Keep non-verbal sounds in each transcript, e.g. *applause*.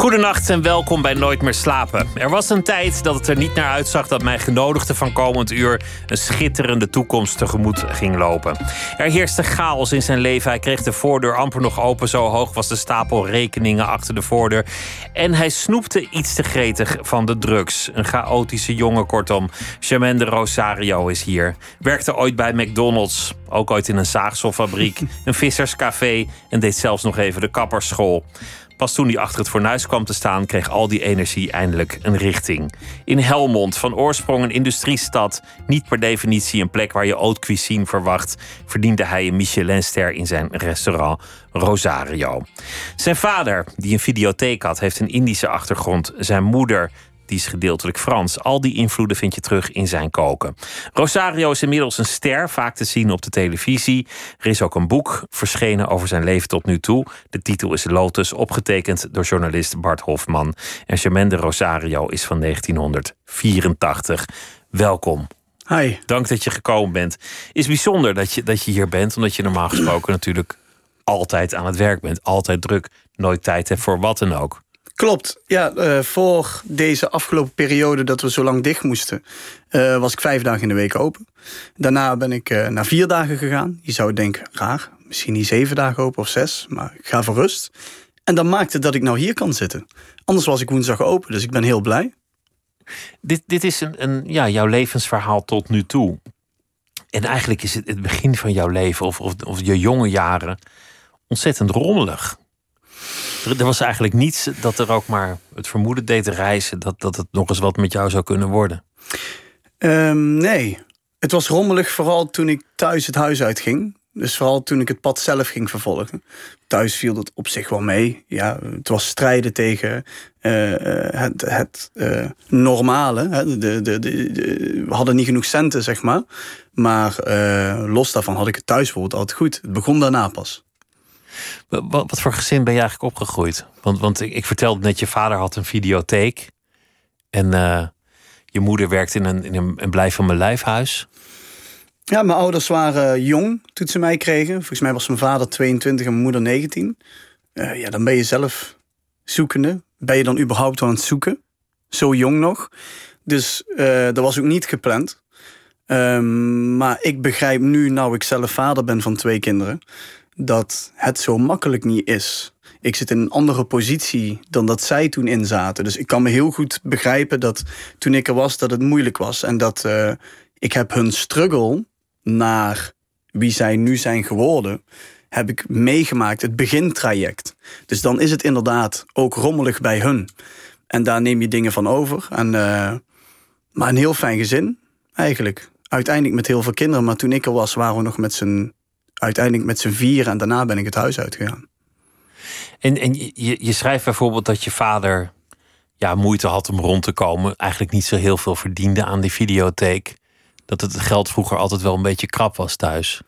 Goedenacht en welkom bij Nooit meer slapen. Er was een tijd dat het er niet naar uitzag dat mijn genodigde van komend uur een schitterende toekomst tegemoet ging lopen. Er heerste chaos in zijn leven. Hij kreeg de voordeur amper nog open, zo hoog was de stapel rekeningen achter de voordeur. En hij snoepte iets te gretig van de drugs. Een chaotische jongen, kortom. Jamende Rosario is hier. Werkte ooit bij McDonald's, ook ooit in een zaagselfabriek, *laughs* een visserscafé en deed zelfs nog even de kapperschool. Pas toen hij achter het fornuis kwam te staan, kreeg al die energie eindelijk een richting. In Helmond, van oorsprong een industriestad, niet per definitie een plek waar je haute cuisine verwacht, verdiende hij een Michelinster in zijn restaurant Rosario. Zijn vader, die een videotheek had, heeft een Indische achtergrond. Zijn moeder, die is gedeeltelijk Frans. Al die invloeden vind je terug in zijn koken. Rosario is inmiddels een ster, vaak te zien op de televisie. Er is ook een boek verschenen over zijn leven tot nu toe. De titel is Lotus, opgetekend door journalist Bart Hofman. En Germaine de Rosario is van 1984. Welkom. Hi. Dank dat je gekomen bent. Is bijzonder dat je, dat je hier bent, omdat je normaal gesproken natuurlijk altijd aan het werk bent. Altijd druk, nooit tijd hebt voor wat dan ook. Klopt. Ja, uh, voor deze afgelopen periode dat we zo lang dicht moesten, uh, was ik vijf dagen in de week open. Daarna ben ik uh, naar vier dagen gegaan. Je zou denken, raar, misschien niet zeven dagen open of zes, maar ik ga voor rust. En dat maakte dat ik nou hier kan zitten. Anders was ik woensdag open, dus ik ben heel blij. Dit, dit is een, een, ja, jouw levensverhaal tot nu toe. En eigenlijk is het het begin van jouw leven, of, of, of je jonge jaren, ontzettend rommelig. Er was eigenlijk niets dat er ook maar het vermoeden deed reizen dat, dat het nog eens wat met jou zou kunnen worden. Um, nee, het was rommelig vooral toen ik thuis het huis uitging. Dus vooral toen ik het pad zelf ging vervolgen. Thuis viel dat op zich wel mee. Ja, het was strijden tegen uh, het, het uh, normale. De, de, de, we hadden niet genoeg centen, zeg maar. Maar los daarvan had ik het thuis bijvoorbeeld altijd goed. Het begon daarna pas. Wat, wat, voor gezin ben je eigenlijk opgegroeid? Want, want ik, ik vertelde net, je vader had een videotheek. En uh, je moeder werkte in een, in een, een blijf van mijn lijfhuis. Ja, mijn ouders waren jong toen ze mij kregen. Volgens mij was mijn vader 22 en mijn moeder 19. Uh, ja, dan ben je zelf zoekende. Ben je dan überhaupt aan het zoeken? Zo jong nog. Dus dat was ook niet gepland. Um, maar ik begrijp nu, nou ik zelf vader ben van twee kinderen dat het zo makkelijk niet is. Ik zit in een andere positie dan dat zij toen in zaten. Dus ik kan me heel goed begrijpen dat toen ik er was, dat het moeilijk was. En dat uh, ik heb hun struggle naar wie zij nu zijn geworden, heb ik meegemaakt, het begintraject. Dus dan is het inderdaad ook rommelig bij hun. En daar neem je dingen van over. En, uh, maar een heel fijn gezin, eigenlijk. Uiteindelijk met heel veel kinderen. Maar toen ik er was, waren we nog met z'n uiteindelijk met z'n vier en daarna ben ik het huis uitgegaan. En, en je, je schrijft bijvoorbeeld dat je vader ja, moeite had om rond te komen. Eigenlijk niet zo heel veel verdiende aan die videotheek. Dat het geld vroeger altijd wel een beetje krap was thuis.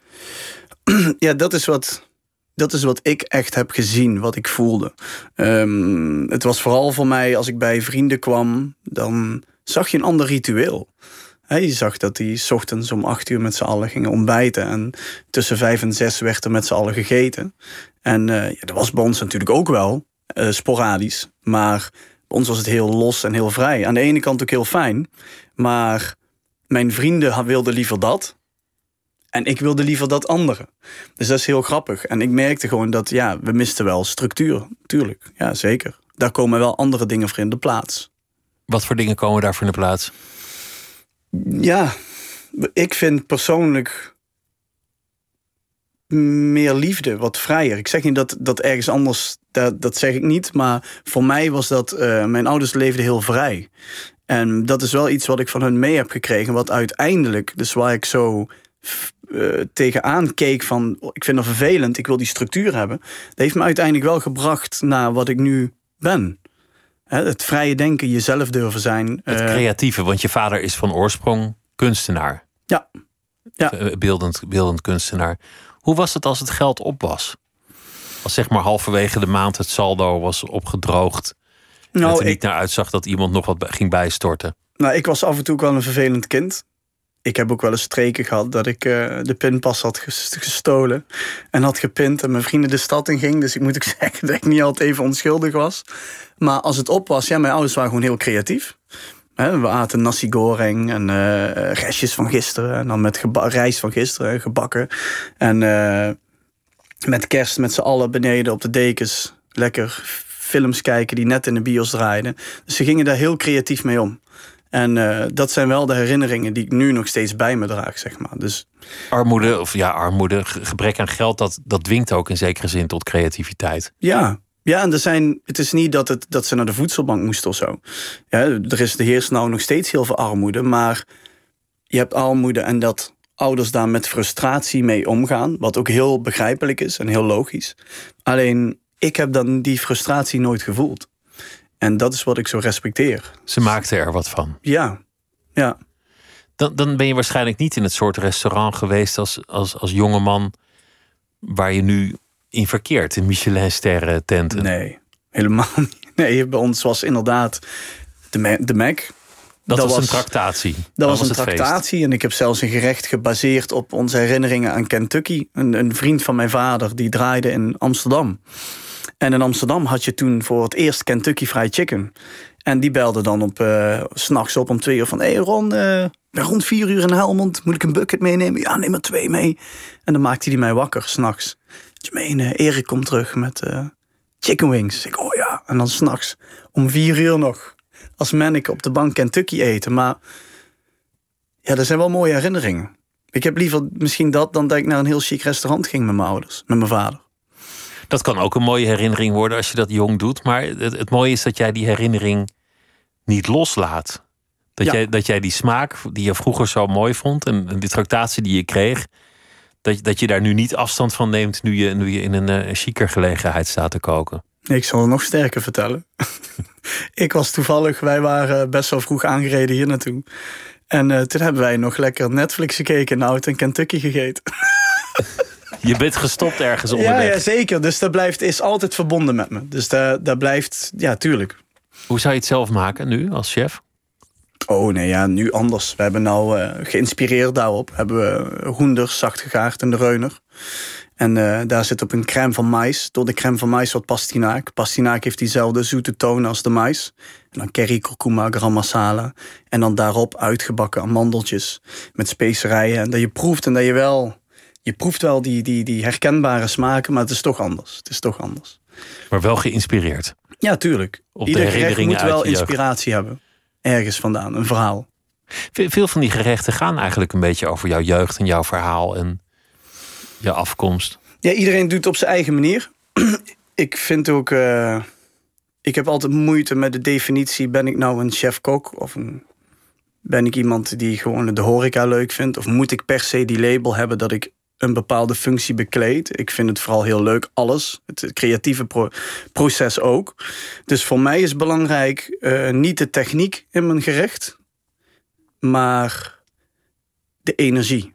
*clears throat* Ja, dat is wat, dat is wat ik echt heb gezien, wat ik voelde. Um, het was vooral voor mij, als ik bij vrienden kwam, dan zag je een ander ritueel je zag dat die ochtends om acht uur met z'n allen gingen ontbijten. En tussen vijf en zes werd er met z'n allen gegeten. En uh, ja, dat was bij ons natuurlijk ook wel uh, sporadisch. Maar bij ons was het heel los en heel vrij. Aan de ene kant ook heel fijn. Maar mijn vrienden wilden liever dat. En ik wilde liever dat andere. Dus dat is heel grappig. En ik merkte gewoon dat, ja, we misten wel structuur. Tuurlijk, ja, zeker. Daar komen wel andere dingen voor in de plaats. Wat voor dingen komen daarvoor in de plaats? Ja, ik vind persoonlijk meer liefde, wat vrijer. Ik zeg niet dat dat ergens anders, dat, dat zeg ik niet. Maar voor mij was dat, uh, mijn ouders leefden heel vrij. En dat is wel iets wat ik van hun mee heb gekregen. Wat uiteindelijk, dus waar ik zo uh, tegenaan keek van... ik vind dat vervelend, ik wil die structuur hebben. Dat heeft me uiteindelijk wel gebracht naar wat ik nu ben het vrije denken, jezelf durven zijn. Het uh, creatieve, want je vader is van oorsprong kunstenaar. Ja. ja. Eh, beeldend, beeldend kunstenaar. Hoe was het als het geld op was? Als zeg maar halverwege de maand het saldo was opgedroogd. Nou, en het er niet naar uitzag dat iemand nog wat ging bijstorten. Nou, ik was af en toe ook wel een vervelend kind. Ik heb ook wel eens streken gehad dat ik uh, de pinpas had gestolen. En had gepint en mijn vrienden de stad in ging. Dus ik moet ook *laughs* zeggen dat ik niet altijd even onschuldig was. Maar als het op was, ja, mijn ouders waren gewoon heel creatief. We aten nasi goreng en uh, restjes van gisteren. En dan met rijst van gisteren gebakken. En uh, met kerst met z'n allen beneden op de dekens. Lekker films kijken die net in de bios draaiden. Dus ze gingen daar heel creatief mee om. En uh, dat zijn wel de herinneringen die ik nu nog steeds bij me draag, zeg maar. Dus... Armoede, of ja, armoede, gebrek aan geld, dat, dat dwingt ook in zekere zin tot creativiteit. Ja, ja, en er zijn, het is niet dat, het, dat ze naar de voedselbank moesten of zo. Ja, er is de heerst nou nog steeds heel veel armoede, maar je hebt armoede en dat ouders daar met frustratie mee omgaan, wat ook heel begrijpelijk is en heel logisch. Alleen, ik heb dan die frustratie nooit gevoeld. En dat is wat ik zo respecteer. Ze maakten er wat van. Ja, ja. Dan, dan ben je waarschijnlijk niet in het soort restaurant geweest als, als, als jongeman waar je nu in verkeert, in Michelin-sterren tenten. Nee, helemaal niet. *laughs* Nee, bij ons was inderdaad de, de Mac. Dat, was, een tractatie. Dat, was, een tractatie. En ik heb zelfs een gerecht gebaseerd op onze herinneringen aan Kentucky. Een, een vriend van mijn vader die draaide in Amsterdam. En in Amsterdam had je toen voor het eerst Kentucky Fried Chicken. En die belde dan op uh, s'nachts op om twee uur van... Hé hey Ron, ben rond vier uur in Helmond. Moet ik een bucket meenemen? Ja, neem er twee mee. En dan maakte hij mij wakker, s'nachts. Jermaine, Erik komt terug met chicken wings. Ik, oh ja. En dan s'nachts om vier uur nog. Als ik op de bank Kentucky eten. Maar ja, dat zijn wel mooie herinneringen. Ik heb liever misschien dat dan dat ik naar een heel chic restaurant ging met mijn ouders. Met mijn vader. Dat kan ook een mooie herinnering worden als je dat jong doet. Maar het, het mooie is dat jij die herinnering niet loslaat. Dat, jij, dat jij die smaak die je vroeger zo mooi vond en, die tractatie die je kreeg, dat, dat je daar nu niet afstand van neemt nu je, nu je in een, uh, chiquer gelegenheid staat te koken. Ik zal het nog sterker vertellen. *laughs* ik was toevallig, wij waren best wel vroeg aangereden hier naartoe. En uh, toen hebben wij nog lekker Netflix gekeken en oud en Kentucky gegeten. *laughs* Je bent gestopt ergens onderweg. Ja, ja zeker. Dus dat blijft, is altijd verbonden met me. Dus dat, dat blijft, ja, tuurlijk. Hoe zou je het zelf maken nu als chef? Oh nee, ja, nu anders. We hebben nou uh, geïnspireerd daarop. Hebben we hoenders zacht gegaard in de reuner. En uh, daar zit op een crème van mais. Door de crème van mais wat pastinaak. Pastinaak heeft diezelfde zoete toon als de mais. En dan curry, kurkuma, gram masala. En dan daarop uitgebakken amandeltjes met specerijen. En dat je proeft en dat je wel je proeft wel die, die, die herkenbare smaken, maar het is toch anders. Het is toch anders. Maar wel geïnspireerd. Ja, tuurlijk. Op Ieder gerecht moet wel inspiratie hebben. Ergens vandaan, een verhaal. Veel van die gerechten gaan eigenlijk een beetje over jouw jeugd en jouw verhaal en je afkomst. Ja, iedereen doet het op zijn eigen manier. *clears throat* ik vind ook. Uh, ik heb altijd moeite met de definitie: ben ik nou een chef-kok of een, ben ik iemand die gewoon de horeca leuk vindt? Of moet ik per se die label hebben dat ik een bepaalde functie bekleed. Ik vind het vooral heel leuk, alles. Het creatieve proces ook. Dus voor mij is belangrijk uh, niet de techniek in mijn gerecht, maar de energie.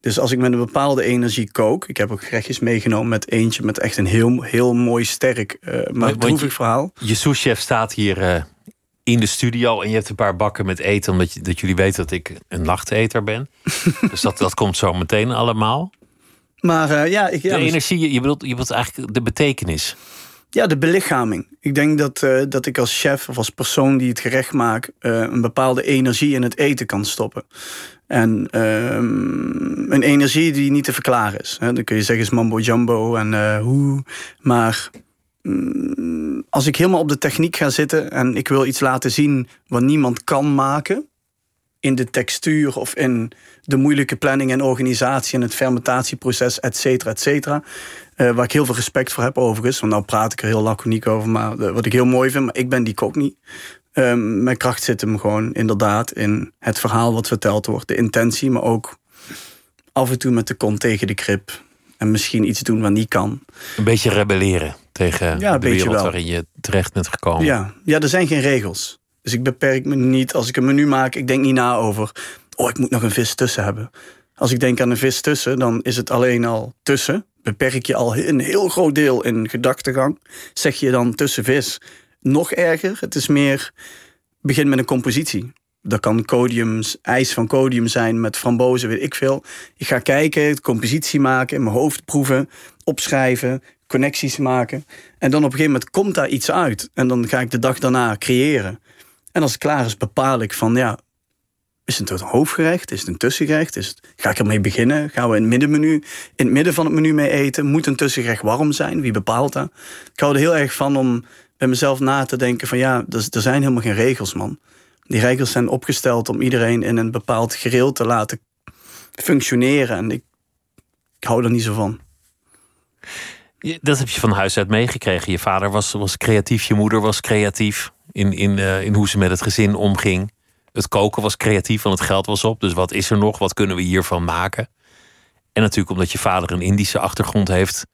Dus als ik met een bepaalde energie kook, ik heb ook gerechtjes meegenomen met eentje met echt een heel, heel mooi sterk, uh, maar droevig verhaal. Je souschef staat hier uh, in de studio en je hebt een paar bakken met eten, omdat je, dat jullie weten dat ik een nachteter ben. *laughs* dus dat, dat komt zo meteen allemaal. Maar uh, ja, ik, ja, de dus- energie, je bedoelt, je bedoelt eigenlijk de betekenis. Ja, de belichaming. Ik denk dat, uh, dat ik als chef of als persoon die het gerecht maakt, uh, een bepaalde energie in het eten kan stoppen. En um, een energie die niet te verklaren is. Hè. Dan kun je zeggen is mambo jumbo en hoe. Maar als ik helemaal op de techniek ga zitten en ik wil iets laten zien wat niemand kan maken, in de textuur of in de moeilijke planning en organisatie en het fermentatieproces, et cetera, et cetera. Uh, waar ik heel veel respect voor heb overigens, want nou praat ik er heel laconiek over, maar wat ik heel mooi vind, maar ik ben die kok niet. Uh, mijn kracht zit hem gewoon inderdaad in het verhaal wat verteld wordt, de intentie, maar ook af en toe met de kont tegen de krip. En misschien iets doen wat niet kan. Een beetje rebelleren tegen ja, de wereld waarin je terecht bent gekomen. Ja. ja, er zijn geen regels. Dus ik beperk me niet. Als ik een menu maak, ik denk niet na over... oh, ik moet nog een vis tussen hebben. Als ik denk aan een vis tussen, dan is het alleen al tussen. Beperk je al een heel groot deel in gedachtegang. Zeg je dan tussen vis nog erger. Het is meer, begin met een compositie. Dat kan codiums, ijs van codium zijn met frambozen, weet ik veel. Ik ga kijken, compositie maken, in mijn hoofd proeven, opschrijven, connecties maken. En dan op een gegeven moment komt daar iets uit. En dan ga ik de dag daarna creëren. En als het klaar is, bepaal ik van ja, is het een hoofdgerecht? Is het een tussengerecht? Is het, ga ik ermee beginnen? Gaan we in het middenmenu, in het midden van het menu mee eten? Moet een tussengerecht warm zijn? Wie bepaalt dat? Ik hou er heel erg van om bij mezelf na te denken van ja, er, er zijn helemaal geen regels, man. Die regels zijn opgesteld om iedereen in een bepaald gereel te laten functioneren. En ik, ik hou er niet zo van. Dat heb je van huis uit meegekregen. Je vader was, was creatief, je moeder was creatief in, in, uh, in hoe ze met het gezin omging. Het koken was creatief, want het geld was op. Dus wat is er nog? Wat kunnen we hiervan maken? En natuurlijk omdat je vader een Indische achtergrond heeft,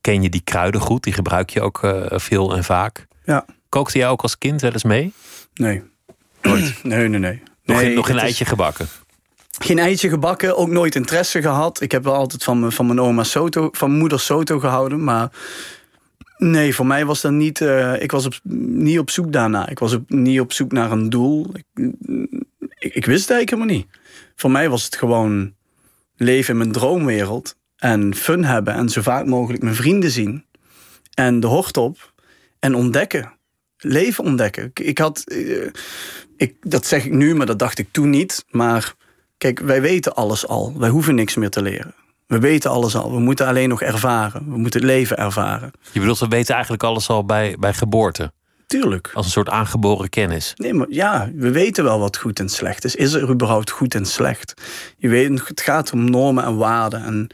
ken je die kruiden goed. Die gebruik je ook uh, veel en vaak. Ja. Kookte jij ook als kind wel eens mee? Nee. Nooit. *clears throat* Nee, nee, nee. Nog, nee, nog een is- eitje gebakken? Geen eitje gebakken, ook nooit interesse gehad. Ik heb wel altijd van, mijn- van mijn oma Soto, van moeder Soto gehouden. Maar nee, voor mij was dat niet. eh, ik was op, niet op zoek daarna. Ik was op, niet op zoek naar een doel. Ik, ik, ik wist het eigenlijk helemaal niet. Voor mij was het gewoon leven in mijn droomwereld. En fun hebben. En zo vaak mogelijk mijn vrienden zien. En de hort op. En ontdekken. Leven ontdekken. Ik, ik had. eh, ik, dat zeg ik nu, maar dat dacht ik toen niet. Maar kijk, wij weten alles al. Wij hoeven niks meer te leren. We weten alles al. We moeten alleen nog ervaren. We moeten het leven ervaren. Je bedoelt, we weten eigenlijk alles al bij, bij geboorte. Tuurlijk. Als een soort aangeboren kennis. Nee, maar ja, we weten wel wat goed en slecht is. Is er überhaupt goed en slecht? Je weet, het gaat om normen en waarden. En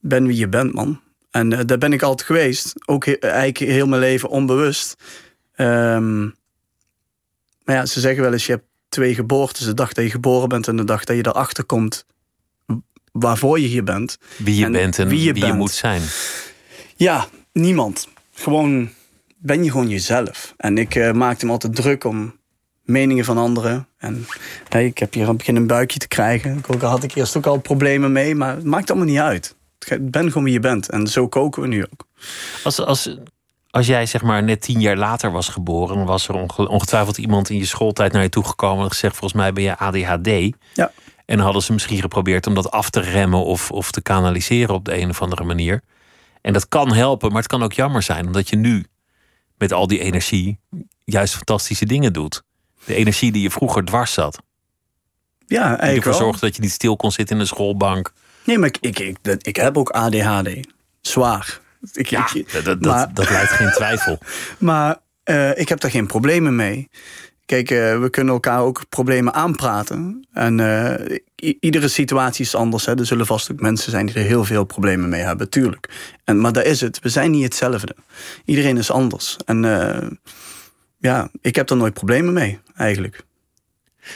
ben wie je bent, man. En eh, daar ben ik altijd geweest. Ook he- eigenlijk heel mijn leven onbewust. Ehm, maar ja, ze zeggen wel eens, je hebt twee geboortes. De dag dat je geboren bent en de dag dat je erachter komt waarvoor je hier bent. Wie je En bent en wie wie je moet zijn. Ja, niemand. Gewoon ben je gewoon jezelf. En ik eh, maakte me altijd druk om meningen van anderen. En hey, ik heb hier aan het begin een buikje te krijgen. Ik ook, had ik eerst ook al problemen mee, maar het maakt allemaal niet uit. Het Ben gewoon wie je bent. En zo koken we nu ook. Als, als, als jij zeg maar net tien jaar later was geboren, was er onge- ongetwijfeld iemand in je schooltijd naar je toe gekomen en gezegd: Volgens mij ben je ADHD. Ja. En hadden ze misschien geprobeerd om dat af te remmen of, of te kanaliseren op de een of andere manier. En dat kan helpen, maar het kan ook jammer zijn, omdat je nu met al die energie juist fantastische dingen doet. De energie die je vroeger dwars zat. Ja, Die eigenlijk ervoor wel. zorgde dat je niet stil kon zitten in de schoolbank. Nee, maar ik, ik, ik, ik heb ook ADHD. Zwaar. *laughs* Ik, Ja, ik- dat, maar- dat leidt geen twijfel. *laughs* Maar eh, ik heb daar geen problemen mee. Kijk, eh, we kunnen elkaar ook problemen aanpraten. En eh, iedere situatie is anders. Hè. Er zullen vast ook mensen zijn die er heel veel problemen mee hebben, tuurlijk. En, maar daar is het. We zijn niet hetzelfde. Iedereen is anders. En ja, ik heb er nooit problemen mee, eigenlijk.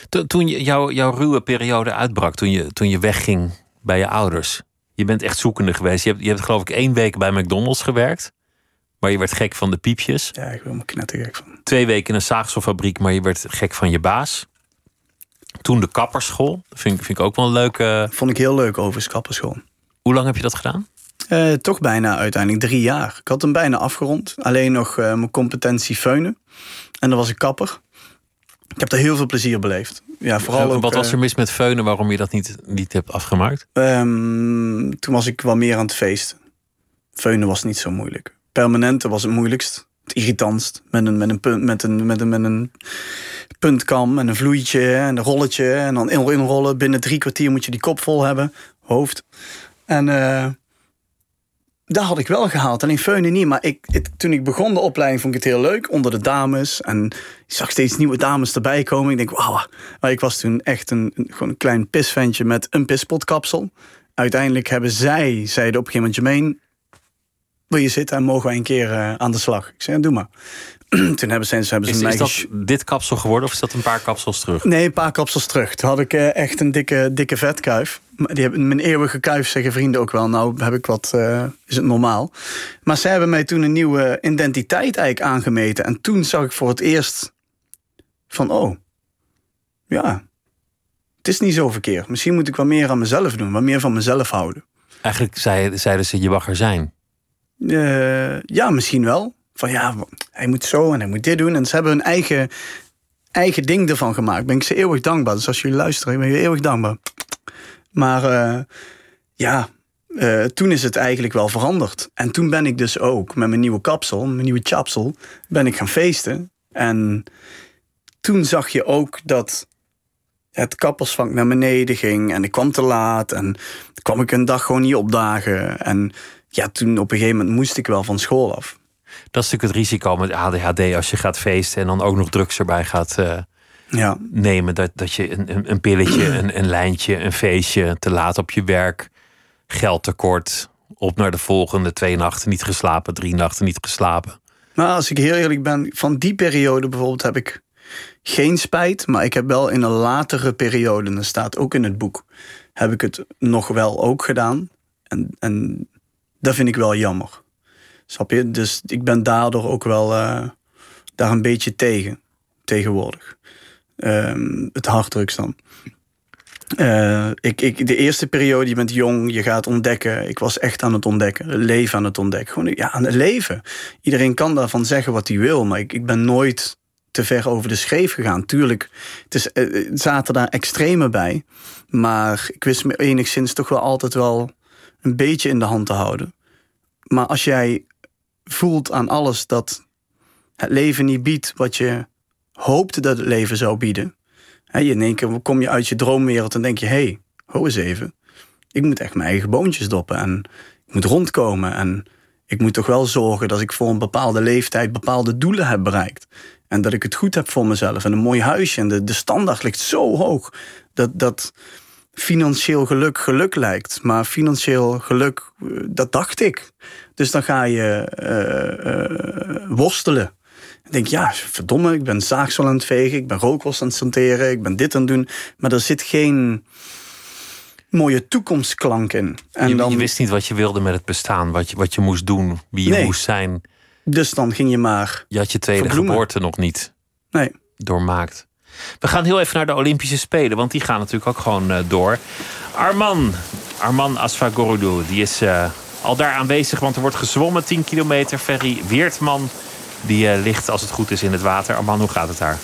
To- Toen jouw, jouw ruwe periode uitbrak, toen je, toen je wegging bij je ouders. Je bent echt zoekende geweest. Je hebt, je hebt geloof ik één week bij McDonald's gewerkt. Maar je werd gek van de piepjes. Ja, ik ben er knettergek van. Twee weken in een zaagselfabriek, maar je werd gek van je baas. Toen de kapperschool. Dat vind, ik- vind ik ook wel een leuke. Vond ik heel leuk over kapperschool. Hoe lang heb je dat gedaan? Eh, toch bijna uiteindelijk drie jaar. Ik had hem bijna afgerond. Alleen nog eh, mijn competentie feunen. En dan was ik kapper. Ik heb er heel veel plezier beleefd. Ja, vooral ook, Wat was eh, er mis met Veunen waarom je dat niet, niet hebt afgemaakt? ehm, toen was ik wel meer aan het feesten. Feunen was niet zo moeilijk. Permanente was het moeilijkst. Het irritantst. Met een, met een, punt, met een, met een, met een puntkam en een vloeitje en een rolletje. En dan in- inrollen. Binnen drie kwartier moet je die kop vol hebben. Hoofd. En eh daar had ik wel gehaald. Alleen feunen niet. Maar ik, toen ik begon de opleiding vond ik het heel leuk. Onder de dames. En ik zag steeds nieuwe dames erbij komen. Ik denk, wauw. Maar ik was toen echt een, een- gewoon een klein pisventje met een pispot-kapsel. Uiteindelijk hebben zij, zeiden op een gegeven moment... Jermaine, wil je zitten en mogen wij een keer eh, aan de slag? Ik zei, ja, doe maar. *clears throat* toen hebben ze, hebben ze Is, mij is dat dit kapsel geworden of is dat een paar kapsels terug? Nee, een paar kapsels terug. Toen had ik eh, echt een dikke, dikke vetkuif. Maar Die hebben, mijn eeuwige kuif zeggen vrienden ook wel. Nou heb ik wat, eh, is het normaal. Maar zij hebben mij toen een nieuwe identiteit eigenlijk aangemeten. En toen zag ik voor het eerst van, oh, ja, het is niet zo verkeerd. Misschien moet ik wat meer aan mezelf doen, wat meer van mezelf houden. Eigenlijk zei, zeiden ze, je mag er zijn. Uh, ja, misschien wel. Van ja, hij moet zo en hij moet dit doen. En ze hebben hun eigen, eigen ding ervan gemaakt. Ben ik ze eeuwig dankbaar. Dus als jullie luisteren, ben je eeuwig dankbaar. Maar uh, ja, uh, toen is het eigenlijk wel veranderd. En toen ben ik dus ook met mijn nieuwe kapsel, mijn nieuwe chapsel, ben ik gaan feesten. En toen zag je ook dat het kappersvak naar beneden ging. En ik kwam te laat. En kwam ik een dag gewoon niet opdagen. En ja, toen op een gegeven moment moest ik wel van school af. Dat is natuurlijk het risico met ADHD als je gaat feesten en dan ook nog drugs erbij gaat uh, ja. nemen. Dat, dat je een, een pilletje, *clears throat* een, een lijntje, een feestje, te laat op je werk, geldtekort, op naar de volgende, twee nachten niet geslapen, drie nachten niet geslapen. Maar als ik heel eerlijk ben, van die periode bijvoorbeeld heb ik geen spijt. Maar ik heb wel in een latere periode, en dat staat ook in het boek, heb ik het nog wel ook gedaan. En, en dat vind ik wel jammer. Snap je? Dus ik ben daardoor ook wel uh, daar een beetje tegen, tegenwoordig. Um, het harddrugs dan. Uh, ik, ik, de eerste periode, je bent jong, je gaat ontdekken. Ik was echt aan het ontdekken, leven aan het ontdekken. Gewoon ja, aan het leven. Iedereen kan daarvan zeggen wat hij wil, maar ik, ik ben nooit te ver over de schreef gegaan. Tuurlijk, het is, uh, zaten daar extreme bij. Maar ik wist me enigszins toch wel altijd wel een beetje in de hand te houden. Maar als jij voelt aan alles dat het leven niet biedt wat je hoopte dat het leven zou bieden. Hè, in één keer kom je uit je droomwereld en denk je: hé, hey, ho eens even. Ik moet echt mijn eigen boontjes doppen en ik moet rondkomen. En ik moet toch wel zorgen dat ik voor een bepaalde leeftijd bepaalde doelen heb bereikt. En dat ik het goed heb voor mezelf. En een mooi huisje. En de, de standaard ligt zo hoog. Dat, dat financieel geluk geluk lijkt. Maar financieel geluk, eh, dat dacht ik. Dus dan ga je uh, uh, worstelen. Ik denk, ja, verdomme, ik ben zaagsel aan het vegen. Ik ben rookworst aan het santeren. Ik ben dit aan het doen. Maar er zit geen mooie toekomstklank in. En je, dan, je wist niet wat je wilde met het bestaan. Wat je, wat je moest doen. Wie je moest zijn. Dus dan ging je maar. Je had je tweede geboorte nog niet nee. doormaakt. We gaan heel even naar de Olympische Spelen, want die gaan natuurlijk ook gewoon uh, door. Arman, Arman Asfagorudou, die is uh, al daar aanwezig, want er wordt gezwommen 10 kilometer. Ferry Weertman, die uh, ligt als het goed is in het water. Arman, hoe gaat het daar?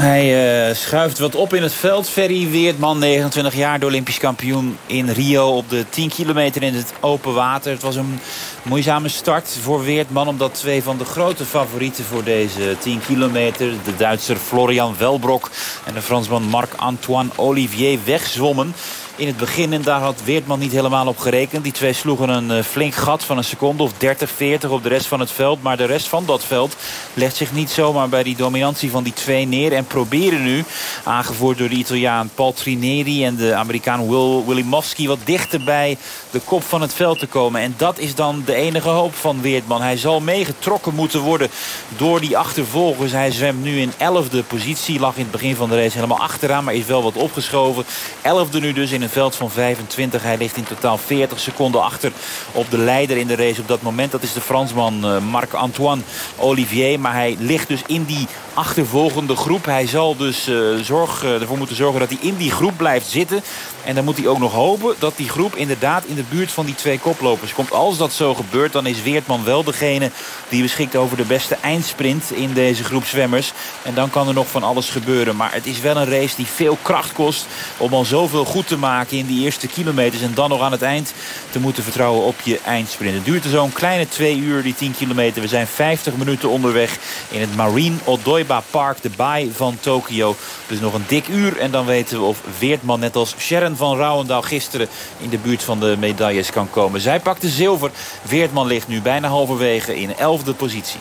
Hij uh, schuift wat op in het veld. Ferry Weertman, 29 jaar, de Olympisch kampioen in Rio... op de 10 kilometer in het open water. Het was een moeizame start voor Weertman... omdat twee van de grote favorieten voor deze 10 kilometer... de Duitser Florian Welbrok en de Fransman Marc-Antoine Olivier wegzwommen in het begin. En daar had Weertman niet helemaal op gerekend. Die twee sloegen een eh, flink gat van een seconde of 30, 40 op de rest van het veld. Maar de rest van dat veld legt zich niet zomaar bij die dominantie van die twee neer. En proberen nu, aangevoerd door de Italiaan Paul Trineri en de Amerikaan Will Willimowski... wat dichter bij de kop van het veld te komen. En dat is dan de enige hoop van Weertman. Hij zal meegetrokken moeten worden door die achtervolgers. Hij zwemt nu in 11e positie. Lag in het begin van de race helemaal achteraan, maar is wel wat opgeschoven. 11e nu dus in een veld van 25. Hij ligt in totaal 40 seconden achter op de leider in de race op dat moment. Dat is de Fransman eh, Marc-Antoine Olivier. Maar hij ligt dus in die achtervolgende groep. Hij zal dus uh, zorg, uh, ervoor moeten zorgen dat hij in die groep blijft zitten. En dan moet hij ook nog hopen dat die groep inderdaad in de buurt van die twee koplopers komt. Als dat zo gebeurt, dan is Weertman wel degene die beschikt over de beste eindsprint in deze groep zwemmers. En dan kan er nog van alles gebeuren. Maar het is wel een race die veel kracht kost om al zoveel goed te maken in die eerste kilometers. En dan nog aan het eind te moeten vertrouwen op je eindsprint. Het duurt zo'n kleine twee uur, die 10 kilometer. We zijn 50 minuten onderweg in het Marine Odoiba Park, de baai van Tokio. Dus nog een dik uur en dan weten we of Weertman net als Sharon van Rouwendaal gisteren in de buurt van de medailles kan komen. Zij pakte zilver. Weertman ligt nu bijna halverwege in 11e positie.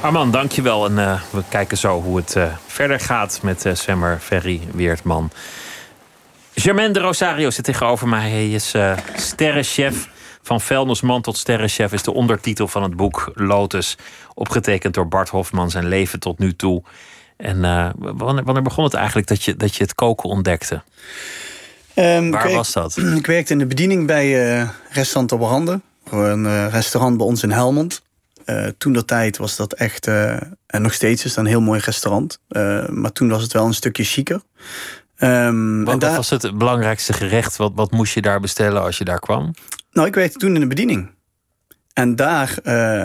Arman, dankjewel. En uh, we kijken zo hoe het uh, verder gaat met uh, zwemmer Ferry Weertman. Germaine de Rosario zit tegenover mij. Hij is sterrenchef. Van vuilnisman tot sterrenchef is de ondertitel van het boek Lotus. Opgetekend door Bart Hofman, zijn leven tot nu toe. En wanneer, wanneer begon het eigenlijk dat je, dat je het koken ontdekte? Um, Waar was dat? *clears throat* Ik werkte in de bediening bij uh, restaurant Oberhande. Een uh, restaurant bij ons in Helmond. uh, toen dat tijd was dat echt, uh, en nog steeds is dat een heel mooi restaurant. Uh, maar toen was het wel een stukje chiquer. Um, wat, daar... was het belangrijkste gerecht? Wat, wat moest je daar bestellen als je daar kwam? Nou, ik werkte toen in de bediening. En daar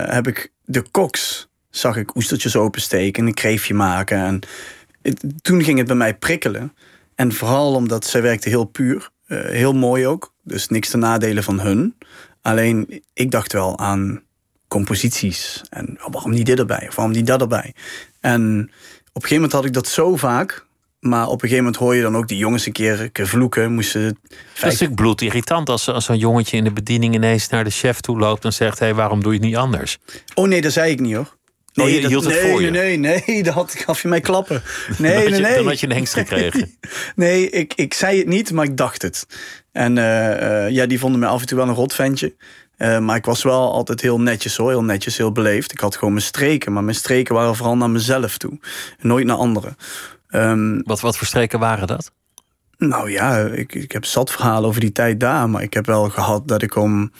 heb ik de koks, zag ik oestertjes opensteken, een kreefje maken. En het, toen ging het bij mij prikkelen. En vooral omdat zij werkte heel puur. heel mooi ook. Dus niks te nadelen van hun. Alleen ik dacht wel aan composities. En oh, waarom niet dit erbij? Of waarom niet dat erbij? En op een gegeven moment had ik dat zo vaak. Maar op een gegeven moment hoor je dan ook die jongens een keer, een keer vloeken. Moesten vijf... Dat is natuurlijk bloedirritant als, als zo'n jongetje in de bediening ineens naar de chef toe loopt en zegt: Hé, hey, waarom doe je het niet anders? Oh nee, dat zei ik niet hoor. Nee, oh, je dat, hield het nee, voor je. Nee, nee, nee, *laughs* dat had, gaf je mij klappen. Nee, dan nee, je, nee. Dan had je een hengst gekregen. *laughs* Nee, ik, ik zei het niet, maar ik dacht het. En uh, uh, ja, die vonden me af en toe wel een rotventje. Uh, maar ik was wel altijd heel netjes hoor, heel netjes, heel beleefd. Ik had gewoon mijn streken, maar mijn streken waren vooral naar mezelf toe. Nooit naar anderen. Um, wat, wat voor streken waren dat? Nou ja, ik, ik heb zat verhalen over die tijd daar. Maar ik heb wel gehad dat ik om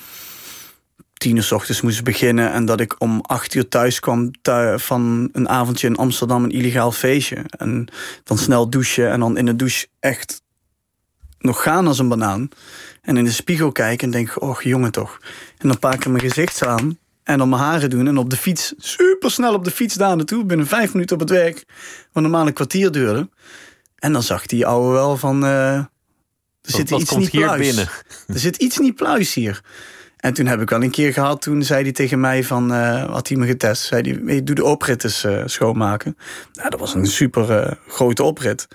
tien uur s ochtends moest beginnen. En dat ik om acht uur thuis kwam van een avondje in Amsterdam, een illegaal feestje. En dan snel douchen en dan in de douche echt nog gaan als een banaan. En in de spiegel kijken en denk, oh jongen toch. En dan pak ik mijn gezicht aan en dan mijn haren doen. En op de fiets, super snel op de fiets daar naartoe. Binnen vijf minuten op het werk. Wat normaal een kwartier duurde. En dan zag die ouwe wel van... Uh, er zit iets niet hier pluis. binnen? Er zit iets niet pluis hier. En toen heb ik wel een keer gehad, toen zei hij tegen mij van, uh, had hij me getest, zei hij, hey, doe de oprit eens uh, schoonmaken. Nou, dat was een super grote oprit.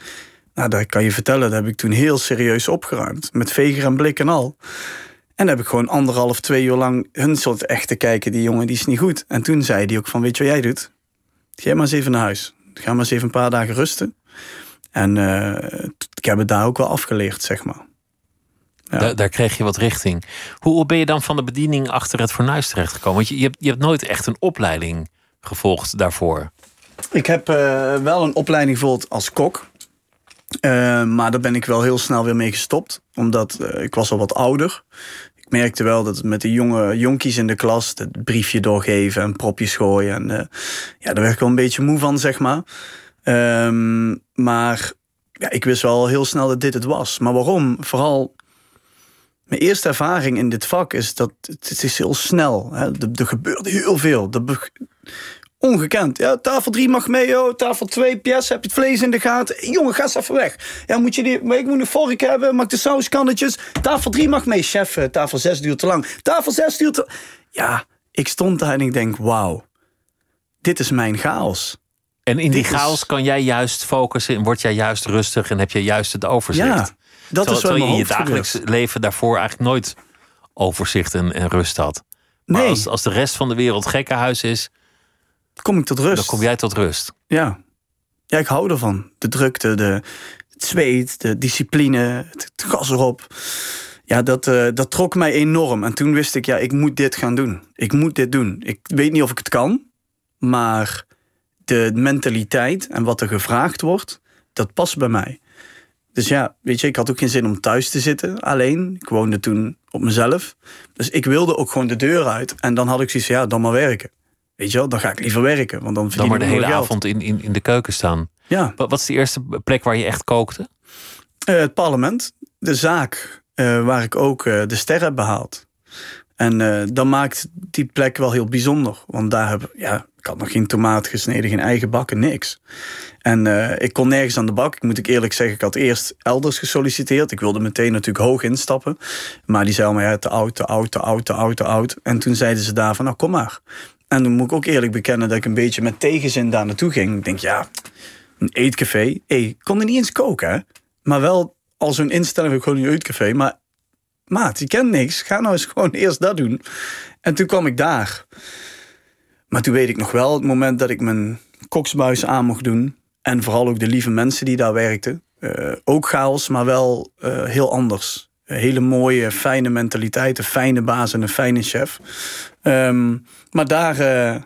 Nou, dat kan je vertellen, dat heb ik toen heel serieus opgeruimd. Met veger en blik en al. En dan heb ik gewoon anderhalf, twee uur lang hun soort echt te kijken. Die jongen, die is niet goed. En toen zei hij ook van, weet je wat jij doet? Ga maar eens even naar huis. Ga maar eens even een paar dagen rusten. En ik heb het daar ook wel afgeleerd, zeg maar. Ja. Daar, daar, kreeg je wat richting. Hoe, hoe, ben je dan van de bediening achter het fornuis terechtgekomen? Want je, je, hebt, je hebt nooit echt een opleiding gevolgd daarvoor. Ik heb uh, wel een opleiding gevolgd als kok. Uh, maar daar ben ik wel heel snel weer mee gestopt. Omdat uh, ik was al wat ouder. Ik merkte wel dat met de jonge jonkies in de klas... het briefje doorgeven en propjes gooien. En, ja, daar werd ik wel een beetje moe van, zeg maar. Um, maar ja, ik wist wel heel snel dat dit het was. Maar waarom? Vooral mijn eerste ervaring in dit vak is dat het is heel snel. Hè. Er, er gebeurt heel veel. Er ongekend. Ja, tafel 3 mag mee, oh, tafel 2, PS, heb je het vlees in de gaten. Jongen, ga eens even weg. Ja, moet je die, ik moet een vork hebben, mag de sauskannetjes. Tafel 3 mag mee, chef. eh, Tafel 6 duurt te lang. Tafel 6 duurt te... Ja, ik stond daar en ik denk, wauw. Dit is mijn chaos. En in die is- chaos kan jij juist focussen en word jij juist rustig en heb je juist het overzicht. Ja, dat Terwijl- is in je in je dagelijks gebeurt. leven daarvoor eigenlijk nooit overzicht en, en rust had. Maar Nee. als, als de rest van de wereld gekkenhuis is, Kom ik tot rust. dan kom jij tot rust. Ja. ja, ik hou ervan. De drukte, de, het zweet, de discipline, het, het gas erop. Ja, dat, eh, dat trok mij enorm. En toen wist ik, ja, ik moet dit gaan doen. Ik moet dit doen. Ik weet niet of ik het kan, maar de mentaliteit en wat er gevraagd wordt, dat past bij mij. Dus ja, weet je, ik had ook geen zin om thuis te zitten alleen. Ik woonde toen op mezelf. Dus ik wilde ook gewoon de deur uit. En dan had ik zoiets ja, dan maar werken. Weet je wel, dan ga ik liever werken. Want dan verdien Dan maar de hele geld. avond in, in, in de keuken staan. Ja, Wat, wat is de eerste plek waar je echt kookte? Eh, het parlement. De zaak eh, waar ik ook eh, de ster heb behaald. En dat maakt die plek wel heel bijzonder. Want daar heb ja, ik had nog geen tomaat gesneden, geen eigen bakken, niks. En ik kon nergens aan de bak. Ik moet ik eerlijk zeggen, ik had eerst elders gesolliciteerd. Ik wilde meteen natuurlijk hoog instappen. Maar die zei allemaal, ja, te oud, te oud, te oud, te oud, te oud. En toen zeiden ze daar van, nou kom maar. En dan moet ik ook eerlijk bekennen dat ik een beetje met tegenzin daar naartoe ging. Ik denk, ja, een eetcafé. Hey, ik kon er niet eens koken, hè? Maar wel al zo'n instelling ik gewoon een eetcafé. Maar maat, je kent niks. Ga nou eens *laughs* gewoon eerst dat doen. En toen kwam ik daar. Maar toen weet ik nog wel het moment dat ik mijn koksbuis aan mocht doen. En vooral ook de lieve mensen die daar werkten. Eh, ook chaos, maar wel eh, heel anders. Een hele mooie, fijne mentaliteit. Een fijne baas en een fijne chef. Ehm, maar daar eh,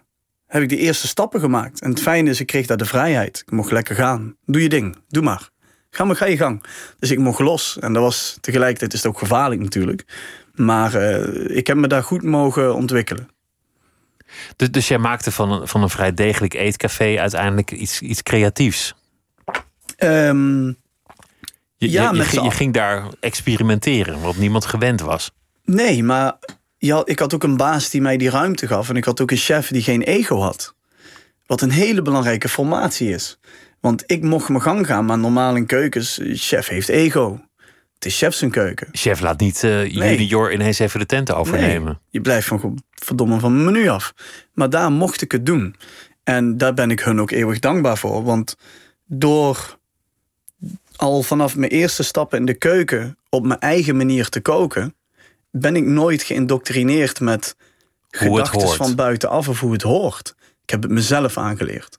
heb ik de eerste stappen gemaakt. En het fijne is, ik kreeg daar de vrijheid. Ik mocht lekker gaan. Doe je ding, doe maar. Ga maar, ga je gang. Dus ik mocht los. En dat was tegelijkertijd is het ook gevaarlijk natuurlijk. Maar eh, ik heb me daar goed mogen ontwikkelen. Dus, dus jij maakte van een, van een vrij degelijk eetcafé uiteindelijk iets, iets creatiefs. Ehm, Je, Ja, je, je, ging daar experimenteren, wat niemand gewend was. nee, maar ja, ik had ook een baas die mij die ruimte gaf. En ik had ook een chef die geen ego had. Wat een hele belangrijke formatie is. Want ik mocht mijn gang gaan, maar normaal in keukens, chef heeft ego. Het is chef zijn keuken. Chef laat niet eh, junior ineens even de tent overnemen. Nee, je blijft van verdomme van mijn menu af. Maar daar mocht ik het doen. En daar ben ik hun ook eeuwig dankbaar voor. Want door al vanaf mijn eerste stappen in de keuken op mijn eigen manier te koken, ben ik nooit geïndoctrineerd met gedachten hoort. van buitenaf of hoe het hoort. Ik heb het mezelf aangeleerd.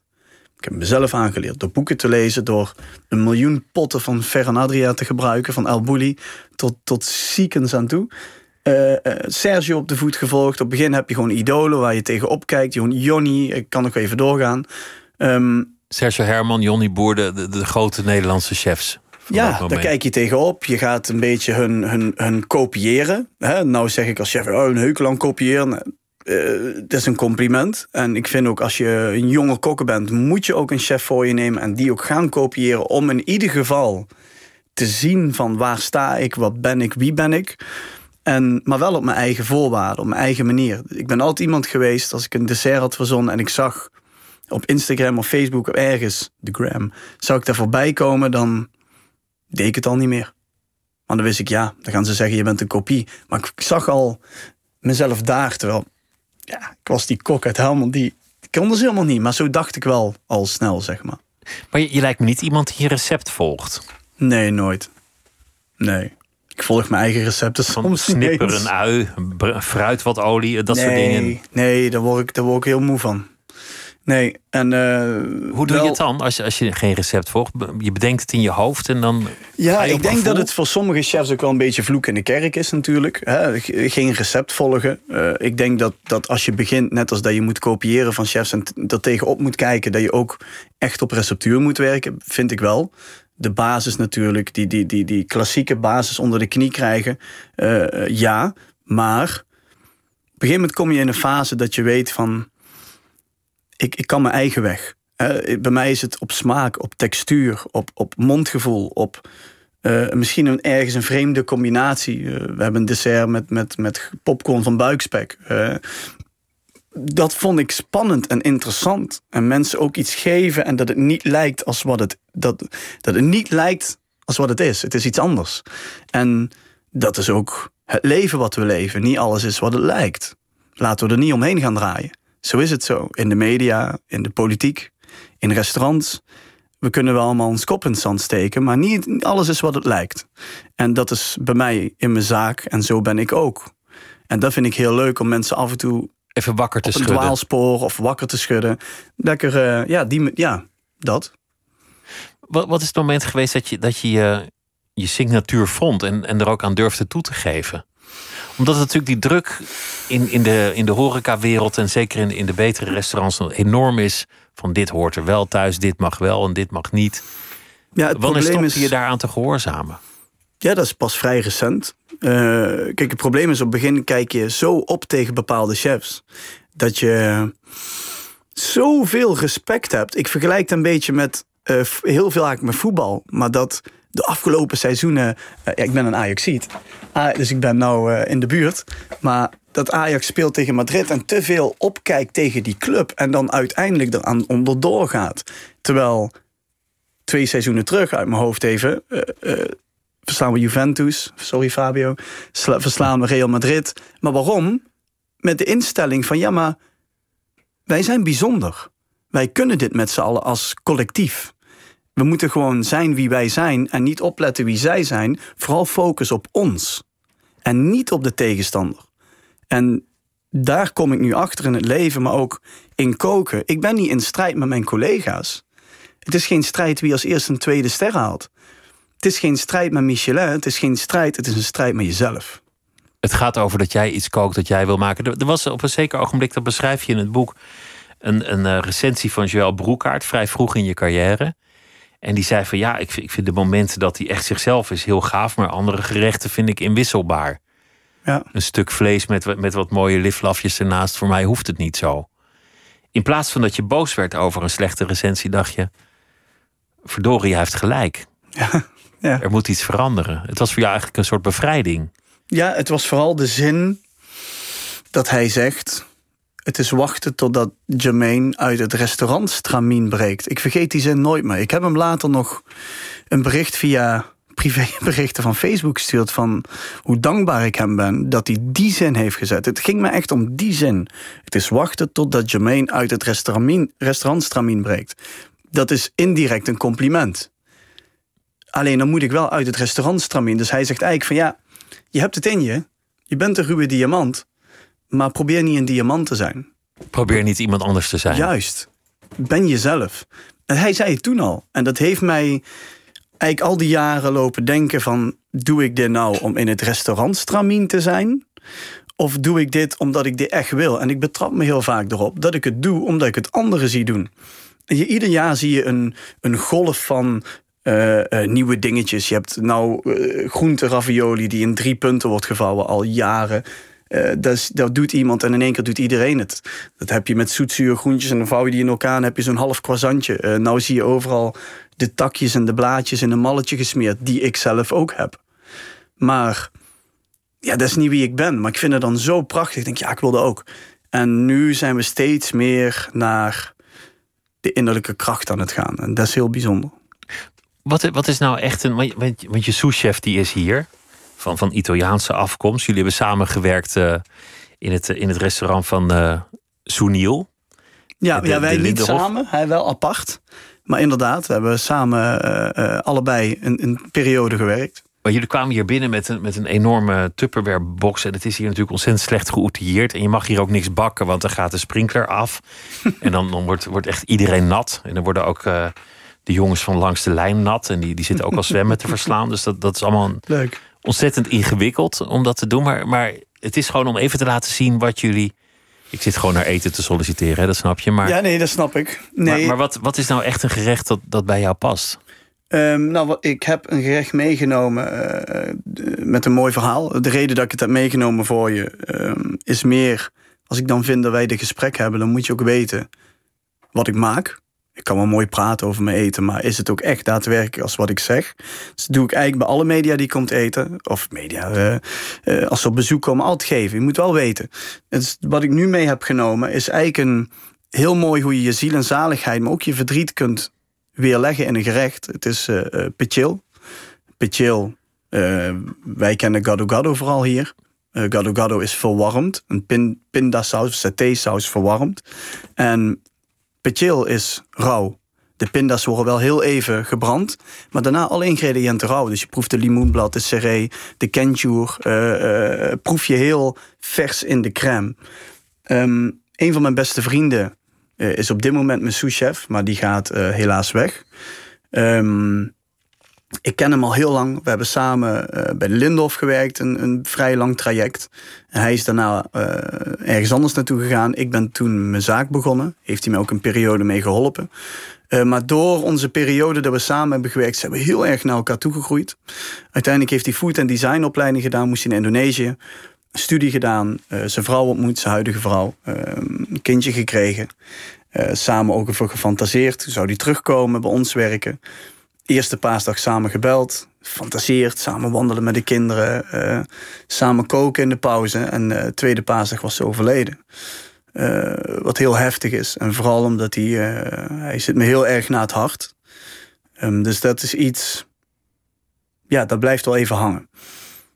Ik heb het mezelf aangeleerd door boeken te lezen, door een miljoen potten van Ferran Adria te gebruiken, van El Bulli tot, tot ziekens aan toe. Eh, eh, Sergio op de voet gevolgd. Op het begin heb je gewoon idolen waar je tegenop kijkt. Jon- Jonny, ik kan nog even doorgaan. Ehm, Sergio Herman, Johnny Boer, de, de, de grote Nederlandse chefs. Ja, daar kijk je tegenop. Je gaat een beetje hun, hun, hun kopiëren. Hè? Nou zeg ik als chef, oh, een heukel aan kopiëren. Eh, dat is een compliment. En ik vind ook als je een jonge kokker bent, moet je ook een chef voor je nemen en die ook gaan kopiëren. Om in ieder geval te zien van waar sta ik, wat ben ik, wie ben ik. En, maar wel op mijn eigen voorwaarden, op mijn eigen manier. Ik ben altijd iemand geweest, als ik een dessert had verzonnen en ik zag op Instagram of Facebook of ergens, de gram, zou ik daar voorbij komen, dan deed ik het al niet meer. Maar dan wist ik, ja, dan gaan ze zeggen, je bent een kopie. Maar ik zag al mezelf daar, terwijl, ja, ik was die kok uit Helmond, die ik kon ze helemaal niet. Maar zo dacht ik wel al snel, zeg maar. Maar je, je lijkt me niet iemand die je recept volgt. Nee, nooit. Nee. Ik volg mijn eigen recepten Van soms snipper een ui, fruit wat olie, dat soort dingen. Nee, daar word, ik, daar word ik heel moe van. Nee, en... eh, Hoe doe wel- je het dan als je, als je geen recept volgt? Je bedenkt het in je hoofd en dan. Ja, ik denk gevoel? dat het voor sommige chefs ook wel een beetje vloek in de kerk is natuurlijk. Geen recept volgen. Eh, ik denk dat, dat als je begint, net als dat je moet kopiëren van chefs... en er tegenop moet kijken, dat je ook echt op receptuur moet werken. Vind ik wel. De basis natuurlijk, die, die, die, die klassieke basis onder de knie krijgen. eh, ja, maar... Op een gegeven moment kom je in een fase dat je weet van... Ik, ik kan mijn eigen weg. Bij mij is het op smaak, op textuur, op, op mondgevoel, op eh, misschien een, ergens een vreemde combinatie. Eh, we hebben een dessert met, met, met popcorn van buikspek. Eh, dat vond ik spannend en interessant. En mensen ook iets geven en dat het niet lijkt als wat het, dat, dat het niet lijkt als wat het is. Het is iets anders. En dat is ook het leven wat we leven. Niet alles is wat het lijkt. Laten we er niet omheen gaan draaien. Zo is het zo. In de media, in de politiek, in restaurants. We kunnen wel allemaal ons kop in het zand steken, maar niet alles is wat het lijkt. En dat is bij mij in mijn zaak en zo ben ik ook. En dat vind ik heel leuk om mensen af en toe Even wakker te op een schudden. dwaalspoor of wakker te schudden. Lekker, eh, ja, die, ja, dat. Wat, wat is het moment geweest dat je dat je, je, je signatuur vond en, en er ook aan durfde toe te geven? Omdat natuurlijk die druk in, in de, in de horecawereld en zeker in, in de betere restaurants enorm is. Van dit hoort er wel thuis, dit mag wel en dit mag niet. Ja, het Wanneer is, je daaraan te gehoorzamen? Ja, dat is pas vrij recent. Eh, kijk, het probleem is op het begin kijk je zo op tegen bepaalde chefs. Dat je zoveel respect hebt. Ik vergelijk het een beetje met eh, heel veel eigenlijk met voetbal. Maar dat de afgelopen seizoenen... eh, ik ben een Ajaxiet. Ah, dus ik ben nou eh, in de buurt. Maar dat Ajax speelt tegen Madrid en te veel opkijkt tegen die club. En dan uiteindelijk eraan onderdoor gaat. Terwijl twee seizoenen terug uit mijn hoofd even... eh, verslaan we Juventus, sorry Fabio, sla- verslaan we Real Madrid. Maar waarom? Met de instelling van ja, maar wij zijn bijzonder. Wij kunnen dit met z'n allen als collectief. We moeten gewoon zijn wie wij zijn en niet opletten wie zij zijn. Vooral focus op ons en niet op de tegenstander. En daar kom ik nu achter in het leven, maar ook in koken. Ik ben niet in strijd met mijn collega's. Het is geen strijd wie als eerste een tweede ster haalt. Het is geen strijd met Michelin, het is geen strijd, het is een strijd met jezelf. Het gaat over dat jij iets kookt dat jij wil maken. Er was op een zeker ogenblik, dat beschrijf je in het boek, een, een eh, recensie van Joël Broekaert, vrij vroeg in je carrière. En die zei van ja, ik, vind- ik vind de momenten dat hij echt zichzelf is heel gaaf, maar andere gerechten vind ik inwisselbaar. Ja. Een stuk vlees met, wat- met wat mooie liflafjes ernaast. Voor mij hoeft het niet zo. In plaats van dat je boos werd over een slechte recensie, dacht je... Verdorie, hij heeft gelijk. *laughs* Ja. Er moet iets veranderen. Het was voor jou eigenlijk een soort bevrijding. Ja, het was vooral de zin dat hij zegt... Het is wachten totdat Jermaine uit het restaurant stramien breekt. Ik vergeet die zin nooit meer. Ik heb hem later nog een bericht via privéberichten *laughs* van Facebook gestuurd... van hoe dankbaar ik hem ben dat hij die zin heeft gezet. Het ging me echt om die zin. Het is wachten totdat Jermaine uit het restaurant, stramien breekt. Dat is indirect een compliment. Alleen dan moet ik wel uit het restaurant stramien. Dus hij zegt eigenlijk van ja, je hebt het in je. Je bent een ruwe diamant. Maar probeer niet een diamant te zijn. Probeer niet iemand anders te zijn. Juist. Ben jezelf. En hij zei het toen al. En dat heeft mij eigenlijk al die jaren lopen denken van... doe ik dit nou om in het restaurant stramien te zijn? Of doe ik dit omdat ik dit echt wil? En ik betrap me heel vaak erop dat ik het doe omdat ik het anderen zie doen. En je, ieder jaar zie je een, een golf van eh, eh, nieuwe dingetjes. Je hebt nou eh groente ravioli die in drie punten wordt gevouwen al jaren. Eh, dat, dat doet iemand en in één keer doet iedereen het. Dat heb je met zoetzuur groentjes en dan vouw je die in elkaar en heb je zo'n half croissantje. Eh, nou zie je overal de takjes en de blaadjes in een malletje gesmeerd, die ik zelf ook heb. Maar ja, dat is niet wie ik ben. Maar ik vind het dan zo prachtig. Ik denk, ja, ik wil ook. En nu zijn we steeds meer naar de innerlijke kracht aan het gaan. En dat is heel bijzonder. Wat, wat is nou echt een. Want je souschef die is hier, van, van Italiaanse afkomst. Jullie hebben samengewerkt eh, in, het, in het restaurant van eh Soeniel. Ja, De- ja wij niet samen, hij wel apart. Maar inderdaad, we hebben samen eh, eh, allebei een, een periode gewerkt. Maar jullie kwamen hier binnen met een, met een enorme Tupperware box. En het is hier natuurlijk ontzettend slecht geoutilleerd. En je mag hier ook niks bakken, want dan gaat de sprinkler af. *laughs* en dan, dan wordt, wordt echt iedereen nat. En dan worden ook eh, de jongens van langs de lijn nat. En die, die zitten ook al zwemmen te verslaan. Dus dat, dat is allemaal een- Leuk. Ontzettend ingewikkeld om dat te doen. Maar, maar het is gewoon om even te laten zien wat jullie. Ik zit gewoon naar eten te solliciteren, hè, dat snap je. Maar, Ja, nee, dat snap ik. Nee, maar, maar wat, wat is nou echt een gerecht dat, dat bij jou past? Ehm, nou, ik heb een gerecht meegenomen eh, d- met een mooi verhaal. De reden dat ik het heb meegenomen voor je ehm, is meer... als ik dan vind dat wij dit gesprek hebben... dan moet je ook weten wat ik maak. Ik kan wel mooi praten over mijn eten... maar is het ook echt daadwerkelijk als wat ik zeg? Dus dat doe ik eigenlijk bij alle media die komt eten. Of media, eh, eh, als ze op bezoek komen, altijd geven. Je moet wel weten. Wat ik nu mee heb genomen is eigenlijk een... heel mooi hoe je je ziel en zaligheid... maar ook je verdriet kunt weerleggen in een gerecht. Het is pechil. Pechil, eh, wij kennen gado gado vooral hier. Eh gado gado is verwarmd. Een pin, pindasaus, satésaus verwarmd. En pechil is rauw. De pinda's worden wel heel even gebrand, maar daarna alle ingrediënten rauw. Dus je proeft de limoenblad, de seree, de kenjoer. eh, eh, proef je heel vers in de crème. Ehm, een van mijn beste vrienden eh, is op dit moment mijn souschef, maar die gaat helaas weg. Ehm, ik ken hem al heel lang. We hebben samen eh, bij Lindhof gewerkt, een, een vrij lang traject. En hij is daarna eh, ergens anders naartoe gegaan. Ik ben toen mijn zaak begonnen. Heeft hij me ook een periode mee geholpen. Eh, maar door onze periode dat we samen hebben gewerkt, zijn we heel erg naar elkaar toegegroeid. Uiteindelijk heeft hij food en design opleiding gedaan, moest hij in Indonesië. Studie gedaan, zijn vrouw ontmoet, zijn huidige vrouw. eh, een kindje gekregen. Samen ook ervoor gefantaseerd. Zou hij terugkomen, bij ons werken. Eerste paasdag samen gebeld. Fantaseerd, samen wandelen met de kinderen. eh, samen koken in de pauze. En eh, tweede paasdag was ze overleden. Eh, wat heel heftig is. En vooral omdat hij... hij zit me heel erg na het hart. Ehm, dus dat is iets... Ja, dat blijft wel even hangen.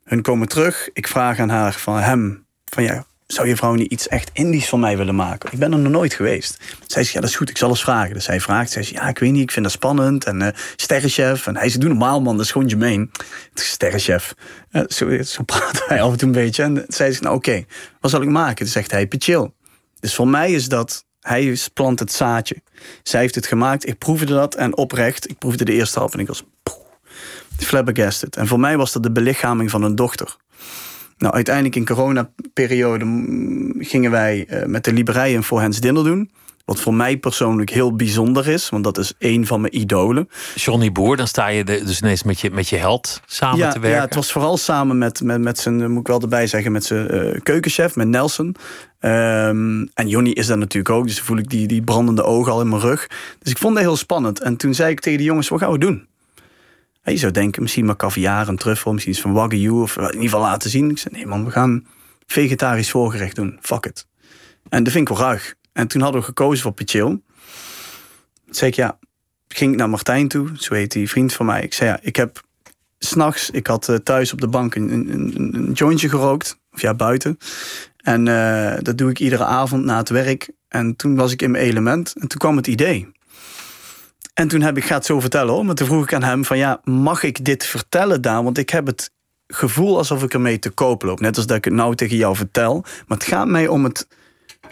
Hun komen terug. Ik vraag aan haar van hem... Van ja, zou je vrouw niet iets echt Indisch van mij willen maken? Ik ben er nog nooit geweest. Zij zegt, ja, dat is goed, ik zal eens vragen. Dus hij vraagt, zij zegt, ja, ik weet niet, ik vind dat spannend. En eh sterrenchef. En hij zegt, doe normaal, man, dat is gewoon gemeen. Sterrenchef. Eh, zo, zo praten wij af een beetje. En zij zegt, nou oké, wat zal ik maken? Toen zegt hij, chill. Dus voor mij is dat, hij plant het zaadje. Zij heeft het gemaakt, ik proefde dat en oprecht, ik proefde de eerste half en ik was poeh, flabbergasted. En voor mij was dat de belichaming van een dochter. Nou, uiteindelijk in coronaperiode mm, gingen wij eh, met de Liberij een voor Hens dinner doen. Wat voor mij persoonlijk heel bijzonder is, want dat is één van mijn idolen. Johnny Boer, dan sta je dus ineens met je, met je held samen ja, te werken. Ja, het was vooral samen met, met, met zijn, moet ik wel erbij zeggen, met zijn eh, keukenchef, met Nelson. Ehm, en Johnny is daar natuurlijk ook, dus voel ik die, die brandende ogen al in mijn rug. Dus ik vond het heel spannend. En toen zei ik tegen de jongens, wat gaan we doen? Je zou denken, misschien maar caviar en truffel, misschien iets van wagyu, of in ieder geval laten zien. Ik zei, nee man, we gaan vegetarisch voorgerecht doen. Fuck it. En dat vind ik wel ruig. En toen hadden we gekozen voor Pichil. Toen zei ik, ja, ging ik naar Martijn toe, zo heet die vriend van mij. Ik zei, ja, ik heb s'nachts, ik had eh, thuis op de bank een, een, een, een jointje gerookt. Of ja, buiten. En eh, dat doe ik iedere avond na het werk. En toen was ik in mijn element. En toen kwam het idee. En toen heb ik, ga het zo vertellen hoor. Maar toen vroeg ik aan hem van ja, mag ik dit vertellen Daan? Want ik heb het gevoel alsof ik ermee te koop loop. Net als dat ik het nou tegen jou vertel. Maar het gaat mij om het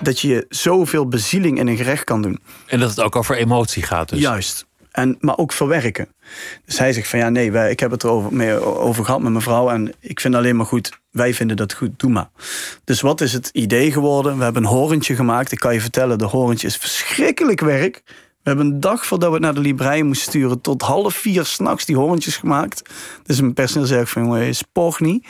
dat je zoveel bezieling in een gerecht kan doen. En dat het ook over emotie gaat dus. Juist. En, maar ook verwerken. Dus hij zegt van ja, nee, wij, ik heb het erover mee, over gehad met mijn vrouw. En ik vind alleen maar goed, wij vinden dat goed, doe maar. Dus wat is het idee geworden? We hebben een horentje gemaakt. Ik kan je vertellen, de horentje is verschrikkelijk werk. We hebben een dag voordat we het naar de Librei moesten sturen... tot half vier s'nachts die horentjes gemaakt. Dus mijn personeel zei van, jongen, spog niet.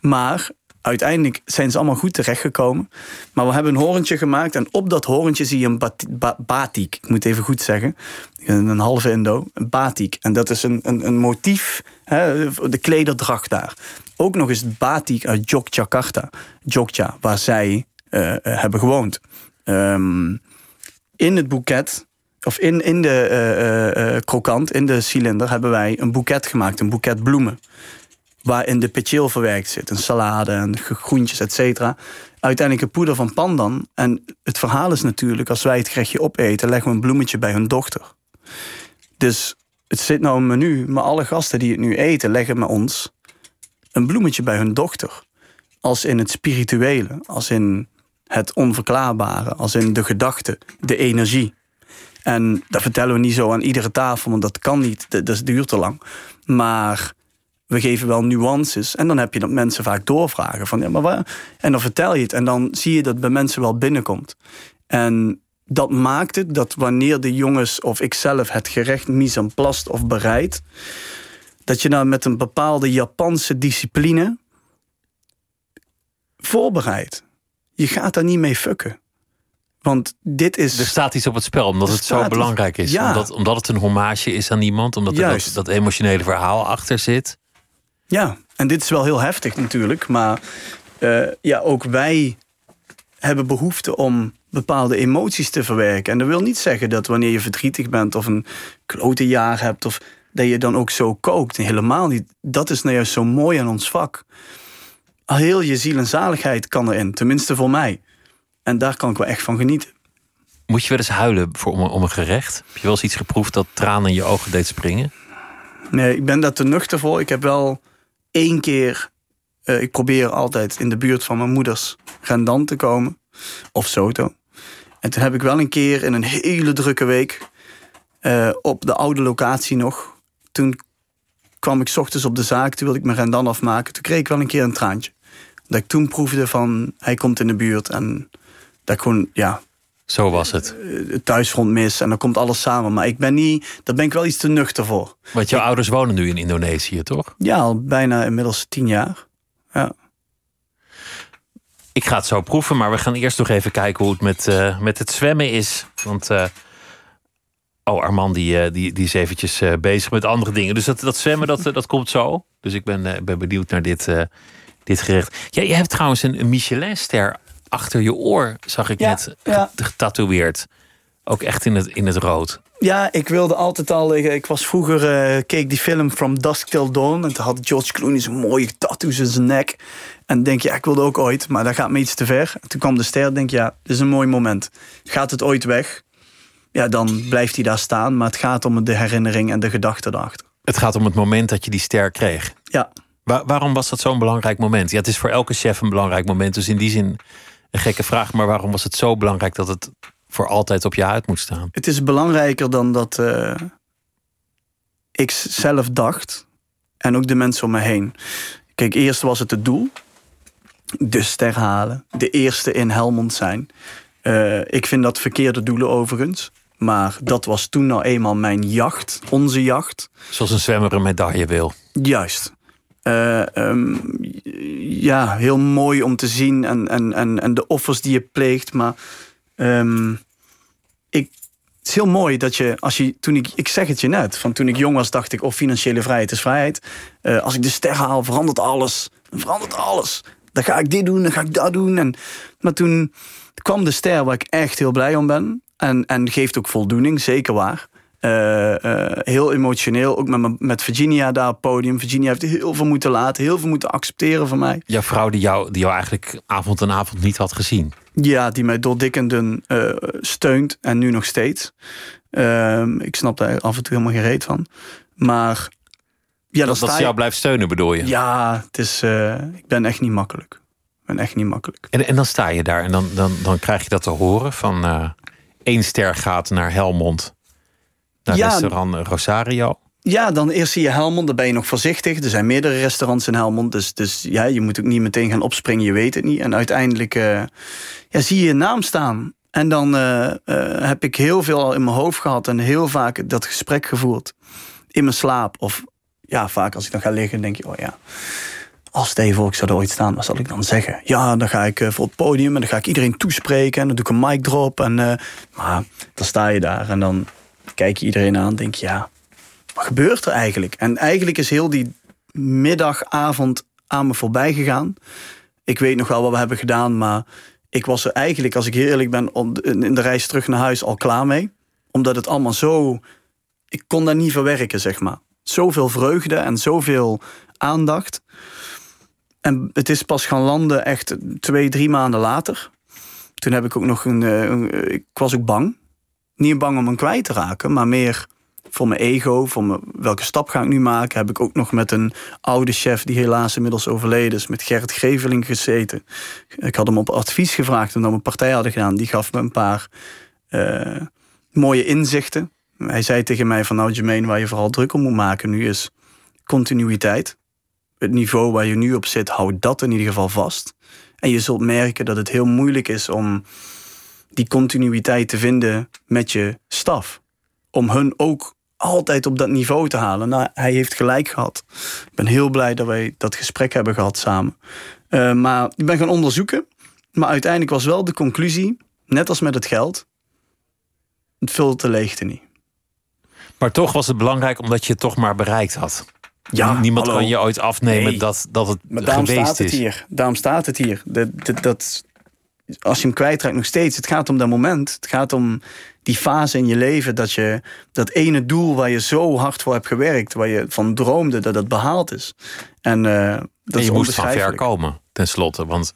Maar uiteindelijk zijn ze allemaal goed terechtgekomen. Maar we hebben een horentje gemaakt en op dat horentje zie je een bat ba batik. Ik moet even goed zeggen. Een halve Indo, een batik. En dat is een, een, een motief, hè, de klederdracht daar. Ook nog eens batik uit Yogyakarta, Jogja, waar zij uh, hebben gewoond. Um, in het boeket, of in, in de uh, krokant, in de cilinder, hebben wij een boeket gemaakt, een boeket bloemen waarin de pechil verwerkt zit. Een salade en groentjes, et cetera. Uiteindelijk een poeder van pandan. En het verhaal is natuurlijk, als wij het gerechtje opeten... leggen we een bloemetje bij hun dochter. Dus het zit nou een menu, maar alle gasten die het nu eten... leggen met ons een bloemetje bij hun dochter. Als in het spirituele, als in het onverklaarbare... als in de gedachte, de energie. En dat vertellen we niet zo aan iedere tafel, want dat kan niet. Dat, duurt te lang. Maar we geven wel nuances. En dan heb je dat mensen vaak doorvragen. Van, ja, maar waar? En dan vertel je het. En dan zie je dat bij mensen wel binnenkomt. En dat maakt het dat wanneer de jongens of ikzelf het gerecht mise en plast of bereidt... dat je dan met een bepaalde Japanse discipline voorbereidt. Je gaat daar niet mee fucken. Want dit is... Er staat iets op het spel, omdat het zo belangrijk is. Ja. Omdat, omdat het een hommage is aan iemand. Omdat er dat, dat emotionele verhaal achter zit. Ja, en dit is wel heel heftig natuurlijk. Maar eh, ja, ook wij hebben behoefte om bepaalde emoties te verwerken. En dat wil niet zeggen dat wanneer je verdrietig bent of een klote jaar hebt... of dat je dan ook zo kookt. Helemaal niet. Dat is nou juist zo mooi aan ons vak. Heel je ziel en zaligheid kan erin. Tenminste voor mij. En daar kan ik wel echt van genieten. Moet je wel eens huilen voor, om, een- om een gerecht? Heb je wel eens iets geproefd dat tranen in je ogen deed springen? Nee, ik ben daar te nuchter voor. Ik heb wel één keer... eh, ik probeer altijd in de buurt van mijn moeders rendant te komen. Of Soto. En toen heb ik wel een keer in een hele drukke week... eh, op de oude locatie nog... Toen kwam ik 's ochtends op de zaak. Toen wilde ik mijn rendant afmaken. Toen kreeg ik wel een keer een traantje. Dat ik toen proefde van... Hij komt in de buurt. En dat ik gewoon... Ja, Zo was het. het thuisfront mis. En dan komt alles samen. Maar ik ben niet... Daar ben ik wel iets te nuchter voor. Want jouw ouders wonen nu in Indonesië, toch? Ja, al bijna inmiddels tien jaar. Ja. Ik ga het zo proeven, maar we gaan eerst nog even kijken hoe het met, eh, met het zwemmen is. Want. eh, oh, Armand die, eh, die, die is eventjes eh, bezig met andere dingen. Dus dat, dat zwemmen, dat, eh, dat komt zo. Dus ik ben, eh, ben benieuwd naar dit, eh, dit gerecht. Ja, je hebt trouwens een, een Michelinster achter je oor, zag ik Ja, net, ja. get- getatoeëerd. Ook echt in het, in het rood. Ja, ik wilde altijd al. Ik, ik was vroeger. eh, keek die film From Dusk Till Dawn. En toen had George Clooney zo'n mooie tattoos in zijn nek. En denk je, ja, ik wilde ook ooit. Maar dat gaat me iets te ver. En toen kwam de ster. Denk je, ja, dit is een mooi moment. Gaat het ooit weg? Ja, dan blijft hij daar staan. Maar het gaat om de herinnering en de gedachte erachter. Het gaat om het moment dat je die ster kreeg. Ja, Wa- waarom was dat zo'n belangrijk moment? Ja, het is voor elke chef een belangrijk moment. Dus in die zin een gekke vraag. Maar waarom was het zo belangrijk dat het voor altijd op je huid moet staan? het is belangrijker dan dat eh, ik zelf dacht. En ook de mensen om me heen. Kijk, eerst was het het doel. De ster halen. De eerste in Helmond zijn. Eh, ik vind dat verkeerde doelen overigens. Maar dat was toen nou eenmaal mijn jacht, onze jacht. Zoals een zwemmer een medaille wil. Juist. Uh, um, ja, heel mooi om te zien en, en, en, en de offers die je pleegt. Maar um, ik, het is heel mooi dat je, als je, toen ik, ik zeg het je net, van toen ik jong was, dacht ik, oh, financiële vrijheid is vrijheid. Uh, als ik de ster haal, verandert alles. Verandert alles. Dan ga ik dit doen, dan ga ik dat doen. En, maar toen kwam de ster waar ik echt heel blij om ben. En, en geeft ook voldoening, zeker waar. Uh, uh, heel emotioneel, ook met, met Virginia daar op het podium. Virginia heeft heel veel moeten laten, heel veel moeten accepteren van mij. Jouw vrouw die jou, die jou eigenlijk avond en avond niet had gezien. Ja, die mij door dik en dun uh, steunt en nu nog steeds. Ehm, ik snap daar af en toe helemaal geen reet van. Maar ja, dat, dat ze jou blijft steunen, bedoel je? Ja, het is, ik ben echt niet makkelijk. Ik ben echt niet makkelijk. En, en dan sta je daar en dan, dan, dan krijg je dat te horen van één ster gaat naar Helmond naar ja, restaurant Rosario. Ja, dan eerst zie je Helmond, dan ben je nog voorzichtig. Er zijn meerdere restaurants in Helmond, dus, dus ja, je moet ook niet meteen gaan opspringen, je weet het niet. En uiteindelijk uh, ja, zie je je naam staan. En dan uh, uh, heb ik heel veel al in mijn hoofd gehad en heel vaak dat gesprek gevoerd. In mijn slaap. Of ja, vaak als ik dan ga liggen, denk je, oh ja. Als het even ik zou er ooit staan, wat zal ik dan zeggen? Ja, dan ga ik voor het podium en dan ga ik iedereen toespreken. En dan doe ik een mic drop. En, maar dan sta je daar en dan kijk je iedereen aan denk je, ja, wat gebeurt er eigenlijk? En eigenlijk is heel die middagavond aan me voorbij gegaan. Ik weet nog wel wat we hebben gedaan, maar ik was er eigenlijk, als ik heel eerlijk ben, in de reis terug naar huis al klaar mee. Omdat het allemaal zo. Ik kon daar niet verwerken, zeg maar. Zoveel vreugde en zoveel aandacht. En het is pas gaan landen echt twee, drie maanden later. Toen heb ik ook nog een. Eh, een ik was ook bang niet bang om hem kwijt te raken, maar meer voor mijn ego, voor mijn, welke stap ga ik nu maken. Heb ik ook nog met een oude chef die helaas inmiddels overleden is, met Gert Geveling gezeten. Ik had hem op advies gevraagd omdat we een partij hadden gedaan. Die gaf me een paar uh, mooie inzichten. Hij zei tegen mij van nou Jermaine, waar je vooral druk om moet maken nu is continuïteit. Het niveau waar je nu op zit, houd dat in ieder geval vast. En je zult merken dat het heel moeilijk is om die continuïteit te vinden met je staf. Om hun ook altijd op dat niveau te halen. Nou, hij heeft gelijk gehad. Ik ben heel blij dat wij dat gesprek hebben gehad samen. Uh, maar ik ben gaan onderzoeken. Maar uiteindelijk was wel de conclusie, net als met het geld, het vult de leegte niet. Maar toch was het belangrijk omdat je het toch maar bereikt had. Ja, Niemand kan je ooit afnemen dat, dat het maar daarom geweest staat het is. Hier. Daarom staat het hier. Dat, dat, dat, als je hem kwijtraakt nog steeds. Het gaat om dat moment. Het gaat om die fase in je leven dat je dat ene doel waar je zo hard voor hebt gewerkt, waar je van droomde dat dat behaald is. En, uh, dat en je moest van ver komen, tenslotte. Want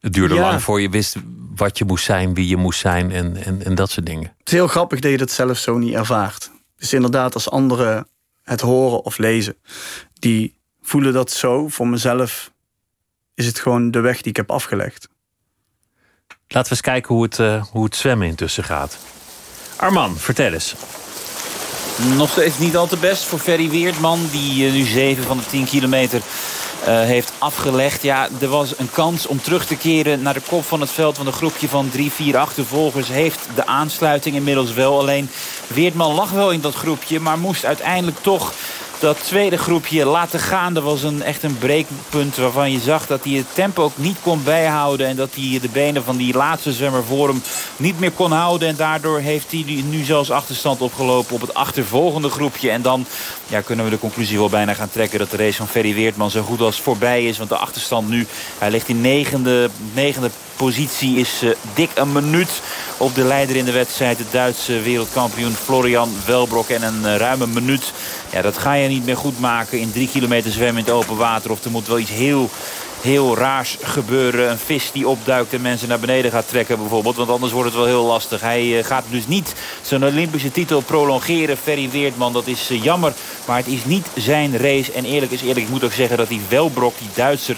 het duurde lang voor je wist wat je moest zijn, wie je moest zijn en, en, en dat soort dingen. Het is heel grappig dat je dat zelf zo niet ervaart. Dus inderdaad, als anderen het horen of lezen, die voelen dat zo. Voor mezelf is het gewoon de weg die ik heb afgelegd. Laten we eens kijken hoe het, uh, hoe het zwemmen intussen gaat. Arman, vertel eens. Nog steeds niet al te best voor Ferry Weertman... die uh, nu 7 van de 10 kilometer uh, heeft afgelegd. Ja, er was een kans om terug te keren naar de kop van het veld... van een groepje van drie, vier achtervolgers heeft de aansluiting inmiddels wel. Alleen Weertman lag wel in dat groepje... maar moest uiteindelijk toch dat tweede groepje laten gaan. Dat was een, echt een breekpunt waarvan je zag dat hij het tempo ook niet kon bijhouden. En dat hij de benen van die laatste zwemmer voor hem niet meer kon houden. En daardoor heeft hij nu zelfs achterstand opgelopen op het achtervolgende groepje. En dan ja, kunnen we de conclusie wel bijna gaan trekken dat de race van Ferry Weertman zo goed als voorbij is. Want de achterstand nu, hij ligt in negende, negende positie, is uh, dik een minuut op de leider in de wedstrijd. De Duitse wereldkampioen Florian Welbrok en een uh, ruime minuut. Ja, dat ga je niet meer goed maken in drie kilometer zwemmen in het open water. Of er moet wel iets heel heel raars gebeuren. Een vis die opduikt en mensen naar beneden gaat trekken bijvoorbeeld. Want anders wordt het wel heel lastig. Hij uh, gaat dus niet zijn Olympische titel prolongeren. Ferry Weertman, dat is jammer. Maar het is niet zijn race. En eerlijk is eerlijk, ik moet ook zeggen dat die Welbrok, die Duitser...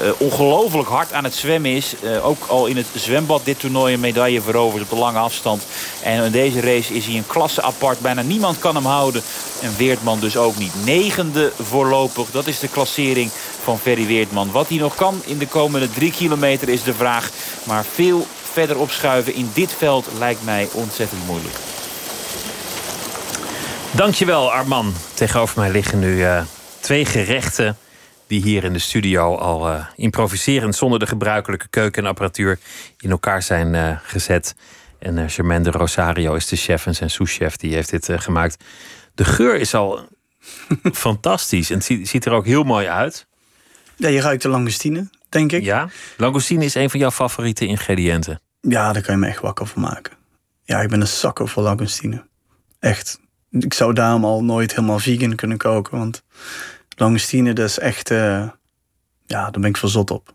Uh, ongelooflijk hard aan het zwemmen is. Uh, ook al in het zwembad dit toernooi een medaille veroverd op de lange afstand. En in deze race is hij een klasse apart. Bijna niemand kan hem houden. En Weertman dus ook niet. Negende voorlopig, dat is de klassering van Ferry Weertman. Wat hij nog kan in de komende drie kilometer is de vraag. Maar veel verder opschuiven in dit veld lijkt mij ontzettend moeilijk. Dankjewel, Arman. Tegenover mij liggen nu uh, twee gerechten die hier in de studio al uh, improviserend zonder de gebruikelijke keuken en apparatuur in elkaar zijn uh, gezet. En uh, Germaine de Rosario is de chef en zijn souschef die heeft dit gemaakt. De geur is al *laughs* fantastisch en het ziet, ziet, er ook heel mooi uit. Ja, je ruikt de langoustine, denk ik. Ja, langoustine is een van jouw favoriete ingrediënten. Ja, daar kan je me echt wakker van maken. Ja, ik ben een zakker voor langoustine. Echt. Ik zou daarom al nooit helemaal vegan kunnen koken, want langoustine, dat is echt... Uh, ja, daar ben ik verzot op.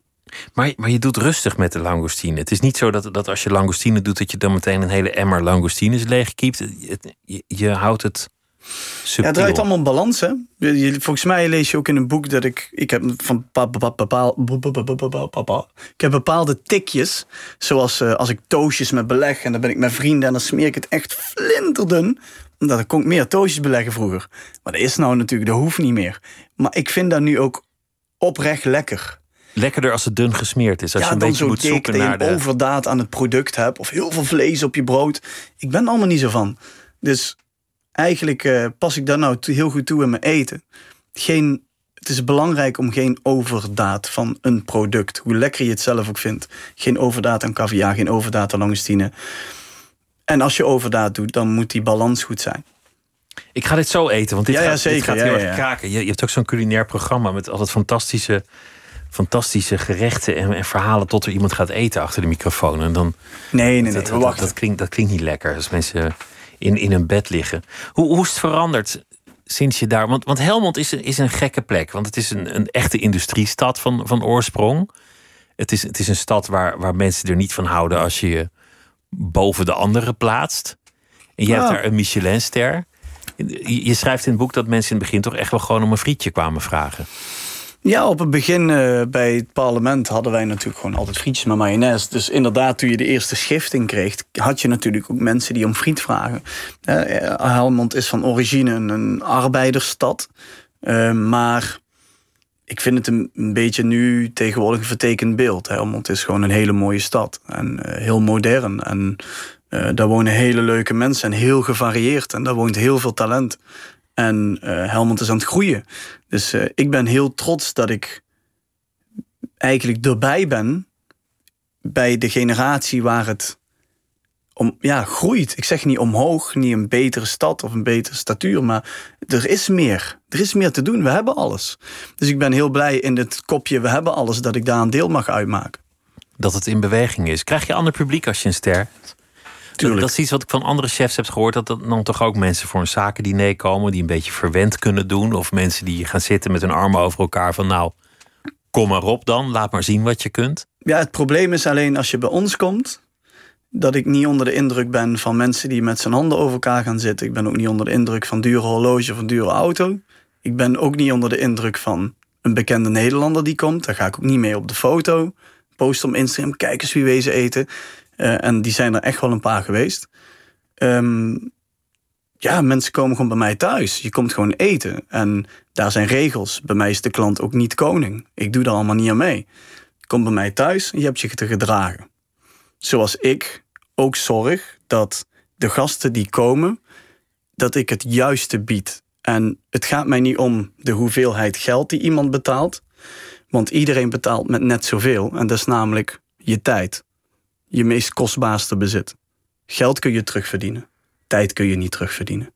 Maar, maar je doet rustig met de langoustine. Het is niet zo dat, dat als je langoustine doet... dat je dan meteen een hele emmer langoustines leegkiept. Je, je houdt het subtiel. Ja, het draait allemaal balans, hè. Volgens mij lees je ook in een boek dat ik... Ik heb van ik heb bepaalde tikjes. Zoals uh, als ik toastjes met beleg... en dan ben ik met vrienden... en dan smeer ik het echt flinterdun dat kon ik meer toosjes beleggen vroeger. Maar dat is nou natuurlijk, dat hoeft niet meer. Maar ik vind dat nu ook oprecht lekker. Lekkerder als het dun gesmeerd is. Als je een beetje moet zoeken naar de... overdaad aan het product hebt. Of heel veel vlees op je brood. Ik ben er allemaal niet zo van. Dus eigenlijk uh, pas ik daar nou heel goed toe in mijn eten. Geen, het is belangrijk om geen overdaad van een product. Hoe lekker je het zelf ook vindt. Geen overdaad aan caviar, geen overdaad aan langustine. En als je overdaad doet, dan moet die balans goed zijn. Ik ga dit zo eten, want dit ja, gaat, zeker. Dit gaat heel erg kraken. Je, je, hebt ook zo'n culinair programma met altijd fantastische, fantastische gerechten en, en, verhalen tot er iemand gaat eten achter de microfoon. En dan, nee, nee, dat, nee, dat, dat, klinkt, dat klinkt niet lekker als mensen in, in een bed liggen. Hoe, hoe is het veranderd sinds je daar... Want, want Helmond is, is een gekke plek, want het is een, een echte industriestad van, van oorsprong. Het is, het is een stad waar, waar mensen er niet van houden als je je boven de anderen plaatst. En je hebt daar een Michelinster. Je schrijft in het boek dat mensen in het begin toch echt wel gewoon om een frietje kwamen vragen. Ja, op het begin uh, bij het parlement hadden wij natuurlijk gewoon altijd frietjes met mayonaise. Dus inderdaad, toen je de eerste schifting kreeg, had je natuurlijk ook mensen die om friet vragen. Uh, Helmond is van origine een arbeidersstad. Uh, maar ik vind het een, beetje nu tegenwoordig een vertekend beeld. Helmond is gewoon een hele mooie stad en uh, heel modern. En uh, daar wonen hele leuke mensen en heel gevarieerd. En daar woont heel veel talent. En uh, Helmond is aan het groeien. Dus ik ben heel trots dat ik eigenlijk erbij ben bij de generatie waar het om, ja, groeit. Ik zeg niet omhoog, niet een betere stad of een betere statuur, maar er is meer. Er is meer te doen. We hebben alles. Dus ik ben heel blij in het kopje we hebben alles dat ik daar een deel mag uitmaken. Dat het in beweging is. Krijg je ander publiek als je een ster hebt? Tuurlijk. Dat, is iets wat ik van andere chefs heb gehoord. Dat dan toch ook mensen voor een zakendiner komen die een beetje verwend kunnen doen. Of mensen die gaan zitten met hun armen over elkaar van nou, kom maar op dan. Laat maar zien wat je kunt. Ja, het probleem is alleen als je bij ons komt dat ik niet onder de indruk ben van mensen die met zijn handen over elkaar gaan zitten. Ik ben ook niet onder de indruk van dure horloge of een dure auto. Ik ben ook niet onder de indruk van een bekende Nederlander die komt. Daar ga ik ook niet mee op de foto. Post op Instagram, kijk eens wie wezen eten. Uh, en die zijn er echt wel een paar geweest. Um, ja, mensen komen gewoon bij mij thuis. Je komt gewoon eten. En daar zijn regels. Bij mij is de klant ook niet koning. Ik doe daar allemaal niet aan mee. Je komt bij mij thuis en je hebt je te gedragen zoals ik ook zorg dat de gasten die komen, dat ik het juiste bied. En het gaat mij niet om de hoeveelheid geld die iemand betaalt, want iedereen betaalt met net zoveel. En dat is namelijk je tijd, je meest kostbaarste bezit. Geld kun je terugverdienen, tijd kun je niet terugverdienen.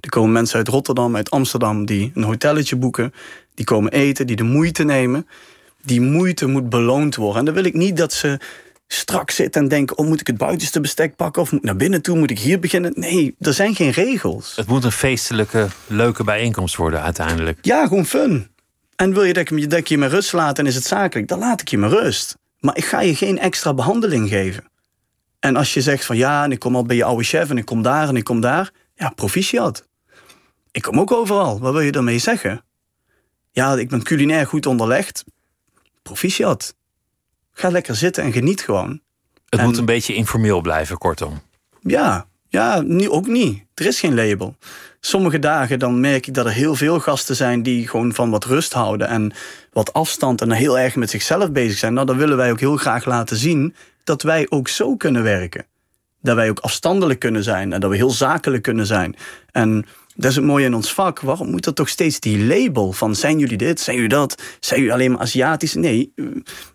Er komen mensen uit Rotterdam, uit Amsterdam die een hotelletje boeken, die komen eten, die de moeite nemen. Die moeite moet beloond worden. En dan wil ik niet dat ze strak zit en denk: oh, moet ik het buitenste bestek pakken of moet ik naar binnen toe? Moet ik hier beginnen? Nee, er zijn geen regels. Het moet een feestelijke, leuke bijeenkomst worden uiteindelijk. Ja, gewoon fun. En wil je dat ik, dat ik je met rust laat en is het zakelijk, dan laat ik je met rust. Maar ik ga je geen extra behandeling geven. En als je zegt van ja, en ik kom al bij je oude chef en ik kom daar en ik kom daar, ja, proficiat. Ik kom ook overal. Wat wil je daarmee zeggen? Ja, ik ben culinair goed onderlegd. Proficiat. Ga lekker zitten en geniet gewoon. Het moet een beetje informeel blijven, kortom. Ja, ja, nu ook niet. Er is geen label. Sommige dagen dan merk ik dat er heel veel gasten zijn die gewoon van wat rust houden en wat afstand en heel erg met zichzelf bezig zijn. Nou, dan willen wij ook heel graag laten zien dat wij ook zo kunnen werken. Dat wij ook afstandelijk kunnen zijn en dat we heel zakelijk kunnen zijn. En dat is het mooie in ons vak. Waarom moet er toch steeds die label van zijn jullie dit, zijn jullie dat, zijn jullie alleen maar Aziatisch? Nee,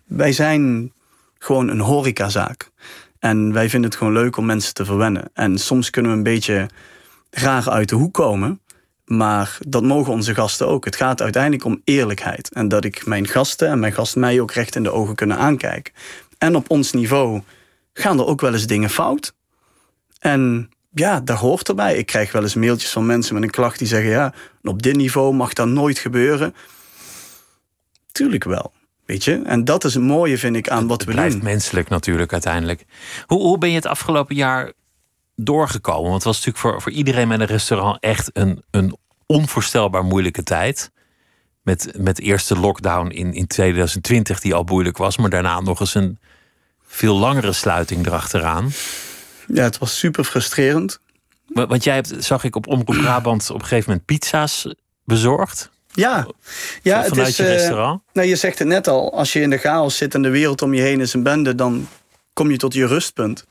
wij zijn gewoon een horecazaak. En wij vinden het gewoon leuk om mensen te verwennen. En soms kunnen we een beetje raar uit de hoek komen. Maar dat mogen onze gasten ook. Het gaat uiteindelijk om eerlijkheid. En dat ik mijn gasten en mijn gasten mij ook recht in de ogen kunnen aankijken. En op ons niveau gaan er ook wel eens dingen fout. En ja, dat hoort erbij. Ik krijg wel eens mailtjes van mensen met een klacht die zeggen: ja, op dit niveau mag dat nooit gebeuren. Tuurlijk wel. Weet je? En dat is het mooie, vind ik, aan wat we blijft doen. menselijk natuurlijk uiteindelijk. Hoe, hoe ben je het afgelopen jaar doorgekomen? Want het was natuurlijk voor, voor iedereen met een restaurant echt een, een onvoorstelbaar moeilijke tijd. Met, met de eerste lockdown in, in 2020, die al moeilijk was, maar daarna nog eens een veel langere sluiting erachteraan. Ja, het was super frustrerend. Wa- Want jij hebt, zag ik op Omroep Brabant op een gegeven moment pizza's bezorgd. Ja, ja het vanuit is, je eh, restaurant. Nou, je zegt het net al. Als je in de chaos zit en de wereld om je heen is een bende, dan kom je tot je rustpunt.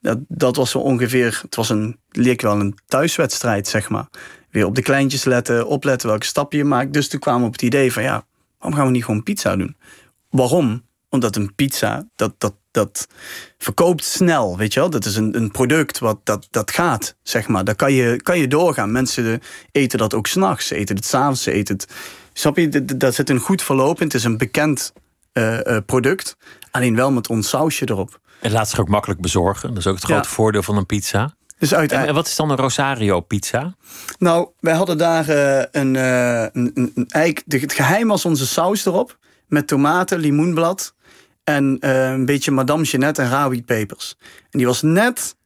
Dat, dat was zo ongeveer. Het was een, leek wel een thuiswedstrijd, zeg maar. Weer op de kleintjes letten, opletten welke stappen je maakt. Dus toen kwamen we op het idee van ja, waarom gaan we niet gewoon pizza doen? Waarom? Omdat een pizza, dat, dat, dat verkoopt snel, weet je wel. Dat is een, een product wat dat, dat gaat, zeg maar. Daar kan je, kan je doorgaan. Mensen eten dat ook s'nachts, ze eten het s'avonds, ze eten het... Snap je, Dat- dat zit een goed verloop in. Het is een bekend eh, eh, product. Alleen wel met ons sausje erop. En laat zich ook makkelijk bezorgen. Dat is ook het Ja. grote voordeel van een pizza. Dus En, uiteindelijk... en wat is dan een Rosario pizza? Nou, wij hadden daar eh, een, een, een, een eik. de- Het geheim was onze saus erop. Met tomaten, limoenblad. En eh, een beetje Madame Jeannette en rawietpepers. En die was net,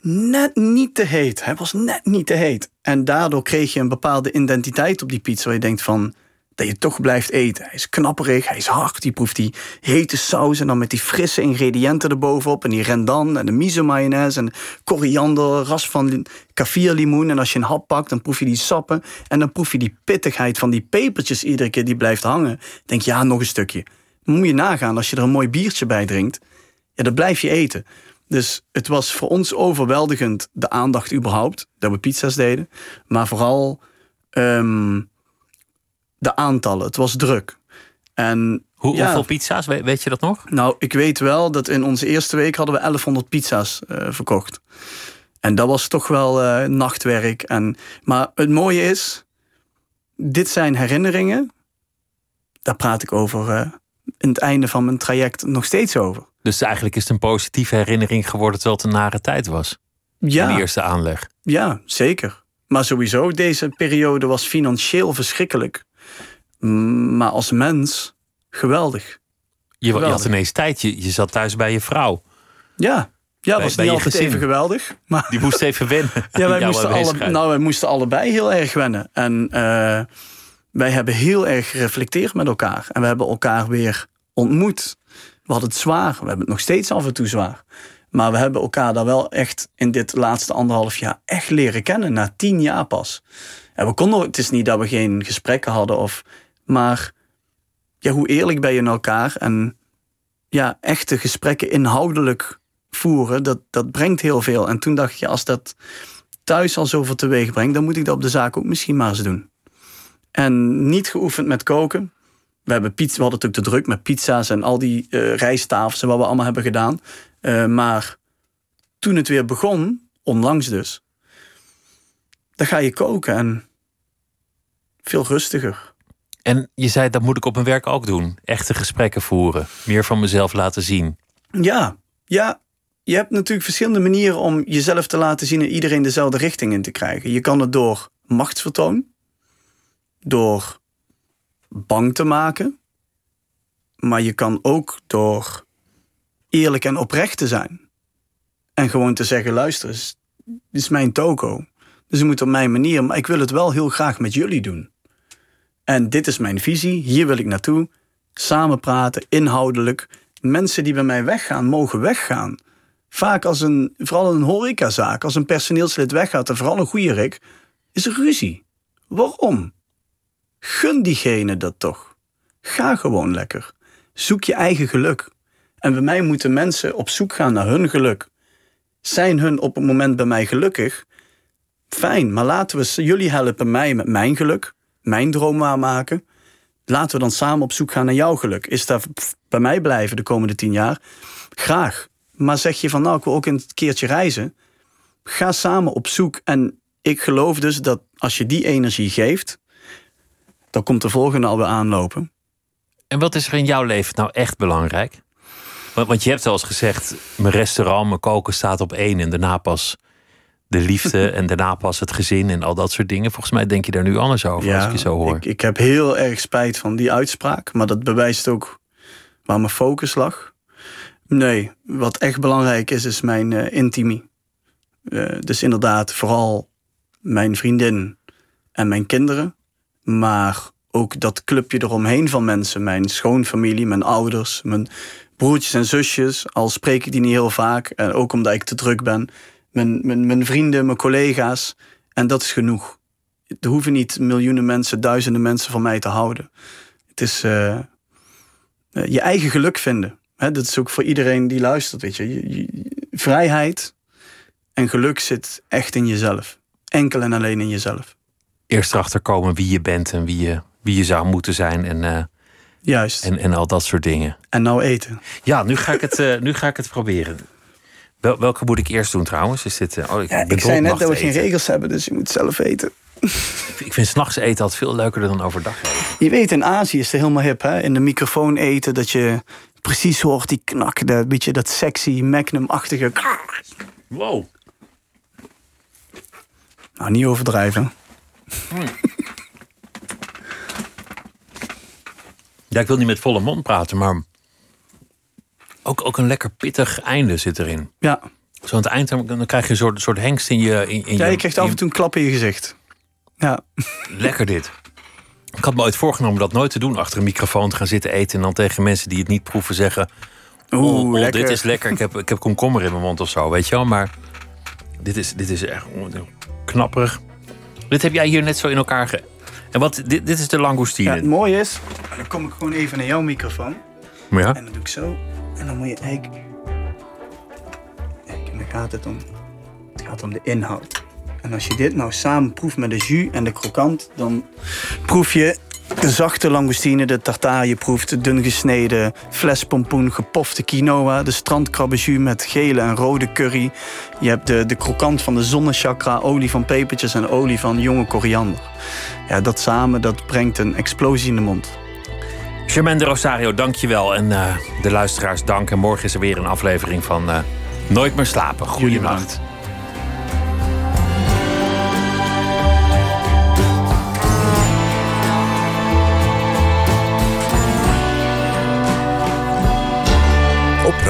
net niet te heet. Hij was net niet te heet. En daardoor kreeg je een bepaalde identiteit op die pizza. Waar je denkt van, dat je toch blijft eten. Hij is knapperig, hij is hard. Die proeft die hete saus en dan met die frisse ingrediënten erbovenop. En die rendan en de miso mayonaise en koriander, ras van li- kaffir limoen. En als je een hap pakt, dan proef je die sappen. En dan proef je die pittigheid van die pepertjes iedere keer die blijft hangen. Denk ja, nog een stukje. Moet je nagaan, als je er een mooi biertje bij drinkt, ja, dan blijf je eten. Dus het was voor ons overweldigend de aandacht überhaupt, dat we pizza's deden. Maar vooral ehm, de aantallen. Het was druk. En Hoe, ja, Hoeveel pizza's? Weet, weet je dat nog? nou, ik weet wel dat in onze eerste week hadden we 1100 pizza's eh, verkocht. En dat was toch wel eh, nachtwerk. En, maar het mooie is, dit zijn herinneringen. Daar praat ik over eh, in het einde van mijn traject nog steeds over. Dus eigenlijk is het een positieve herinnering geworden terwijl het een nare tijd was. In de Ja, eerste aanleg. ja, zeker. Maar sowieso, deze periode was financieel verschrikkelijk. Maar als mens, geweldig. Je, je had ineens tijd. Je, je zat thuis bij je vrouw. Ja, ja was bij niet altijd gezin. even geweldig. Maar Die moest even wennen. *laughs* Ja, wij moesten, alle, nou, wij moesten allebei heel erg wennen. En eh, wij hebben heel erg gereflecteerd met elkaar. En we hebben elkaar weer ontmoet. We hadden het zwaar. We hebben het nog steeds af en toe zwaar. Maar we hebben elkaar daar wel echt in dit laatste anderhalf jaar echt leren kennen. Na tien jaar pas. En we konden, het is niet dat we geen gesprekken hadden. Of, maar ja, hoe eerlijk ben je in elkaar? En ja, echte gesprekken inhoudelijk voeren, dat, dat brengt heel veel. En toen dacht je, als dat thuis al zoveel teweeg brengt, dan moet ik dat op de zaak ook misschien maar eens doen. En niet geoefend met koken. We, hebben pizza, we hadden natuurlijk te druk met pizza's en al die eh rijsttafels en wat we allemaal hebben gedaan. Eh, maar toen het weer begon, onlangs dus, dan ga je koken en veel rustiger. En je zei, dat moet ik op mijn werk ook doen. Echte gesprekken voeren. Meer van mezelf laten zien. Ja, ja. Je hebt natuurlijk verschillende manieren om jezelf te laten zien en iedereen dezelfde richting in te krijgen. Je kan het door machtsvertoon, door bang te maken, maar je kan ook door eerlijk en oprecht te zijn. En gewoon te zeggen: luister, dit is mijn toko. Dus je moet op mijn manier, maar ik wil het wel heel graag met jullie doen. En dit is mijn visie, hier wil ik naartoe. Samen praten, inhoudelijk. Mensen die bij mij weggaan, mogen weggaan. Vaak als een, vooral een horecazaak, als een personeelslid weggaat, en vooral een goede rik, is er ruzie. Waarom? Gun diegene dat toch. Ga gewoon lekker. Zoek je eigen geluk. En bij mij moeten mensen op zoek gaan naar hun geluk. Zijn hun op het moment bij mij gelukkig? Fijn, maar laten we jullie helpen mij met mijn geluk, mijn droom waarmaken. Laten we dan samen op zoek gaan naar jouw geluk. Is dat bij mij blijven de komende tien jaar? Graag. Maar zeg je van nou, ik wil ook een keertje reizen. Ga samen op zoek. En ik geloof dus dat als je die energie geeft, dan komt de volgende alweer aanlopen. En wat is er in jouw leven nou echt belangrijk? Want, want je hebt zelfs gezegd, mijn restaurant, mijn koken staat op één en daarna pas de liefde *laughs* en daarna pas het gezin en al dat soort dingen. Volgens mij denk je daar nu anders over als ik je zo hoor. Ik, ik heb heel erg spijt van die uitspraak, maar dat bewijst ook waar mijn focus lag. Nee, wat echt belangrijk is, is mijn uh, intimie. Uh, dus inderdaad, vooral mijn vriendin en mijn kinderen. Maar ook dat clubje eromheen van mensen. Mijn schoonfamilie, mijn ouders, mijn broertjes en zusjes. Al spreek ik die niet heel vaak. En ook omdat ik te druk ben. Mijn, mijn, mijn vrienden, mijn collega's. En dat is genoeg. Er hoeven niet miljoenen mensen, duizenden mensen van mij te houden. Het is uh, je eigen geluk vinden. Dat is ook voor iedereen die luistert. Weet je. Vrijheid en geluk zit echt in jezelf. Enkel en alleen in jezelf. Eerst erachter komen wie je bent en wie je, wie je zou moeten zijn. En, uh, Juist. En, en al dat soort dingen. En nou eten. Ja, nu ga ik het, uh, nu ga ik het proberen. Wel, welke moet ik eerst doen trouwens? Is dit, uh, oh, ik, ja, ik zei net dat we geen regels hebben, dus je moet zelf eten. Ik vind s'nachts eten altijd veel leuker dan overdag eten. Je weet, in Azië is het helemaal hip, hè? In de microfoon eten, dat je precies hoort die knak, dat beetje dat sexy magnum-achtige. Wow. Nou, niet overdrijven. Ja, ik wil niet met volle mond praten, maar ook, ook een lekker pittig einde zit erin. Ja. Zo aan het eind dan krijg je een soort, soort hengst in je... In, in ja, je, je krijgt af en toe een klap in je gezicht. Ja. *laughs* Lekker dit. Ik had me ooit voorgenomen dat nooit te doen. Achter een microfoon te gaan zitten eten. En dan tegen mensen die het niet proeven zeggen... Oeh, oh, oh, lekker. dit is lekker. Ik heb, ik heb komkommer in mijn mond of zo, weet je wel. Maar dit is, dit is echt knapperig. Dit heb jij hier net zo in elkaar ge... En wat, dit, dit is de langoustine. Ja, het mooie is, dan kom ik gewoon even naar jouw microfoon. Ja. En dan doe ik zo. En dan moet je eigenlijk... Kijk, en dan gaat het om... Het gaat om de inhoud. En als je dit nou samen proeft met de jus en de krokant... dan proef je de zachte langoustine, de tartare. Je proeft de dun gesneden flespompoen, gepofte quinoa... de strandkrabbenjus met gele en rode curry. Je hebt de, de krokant van de zonnechakra, olie van pepertjes... en olie van jonge koriander. Ja, dat samen, dat brengt een explosie in de mond. Germaine de Rosario, dankjewel. En uh, de luisteraars dank. En morgen is er weer een aflevering van uh, Nooit meer slapen. Goeienacht.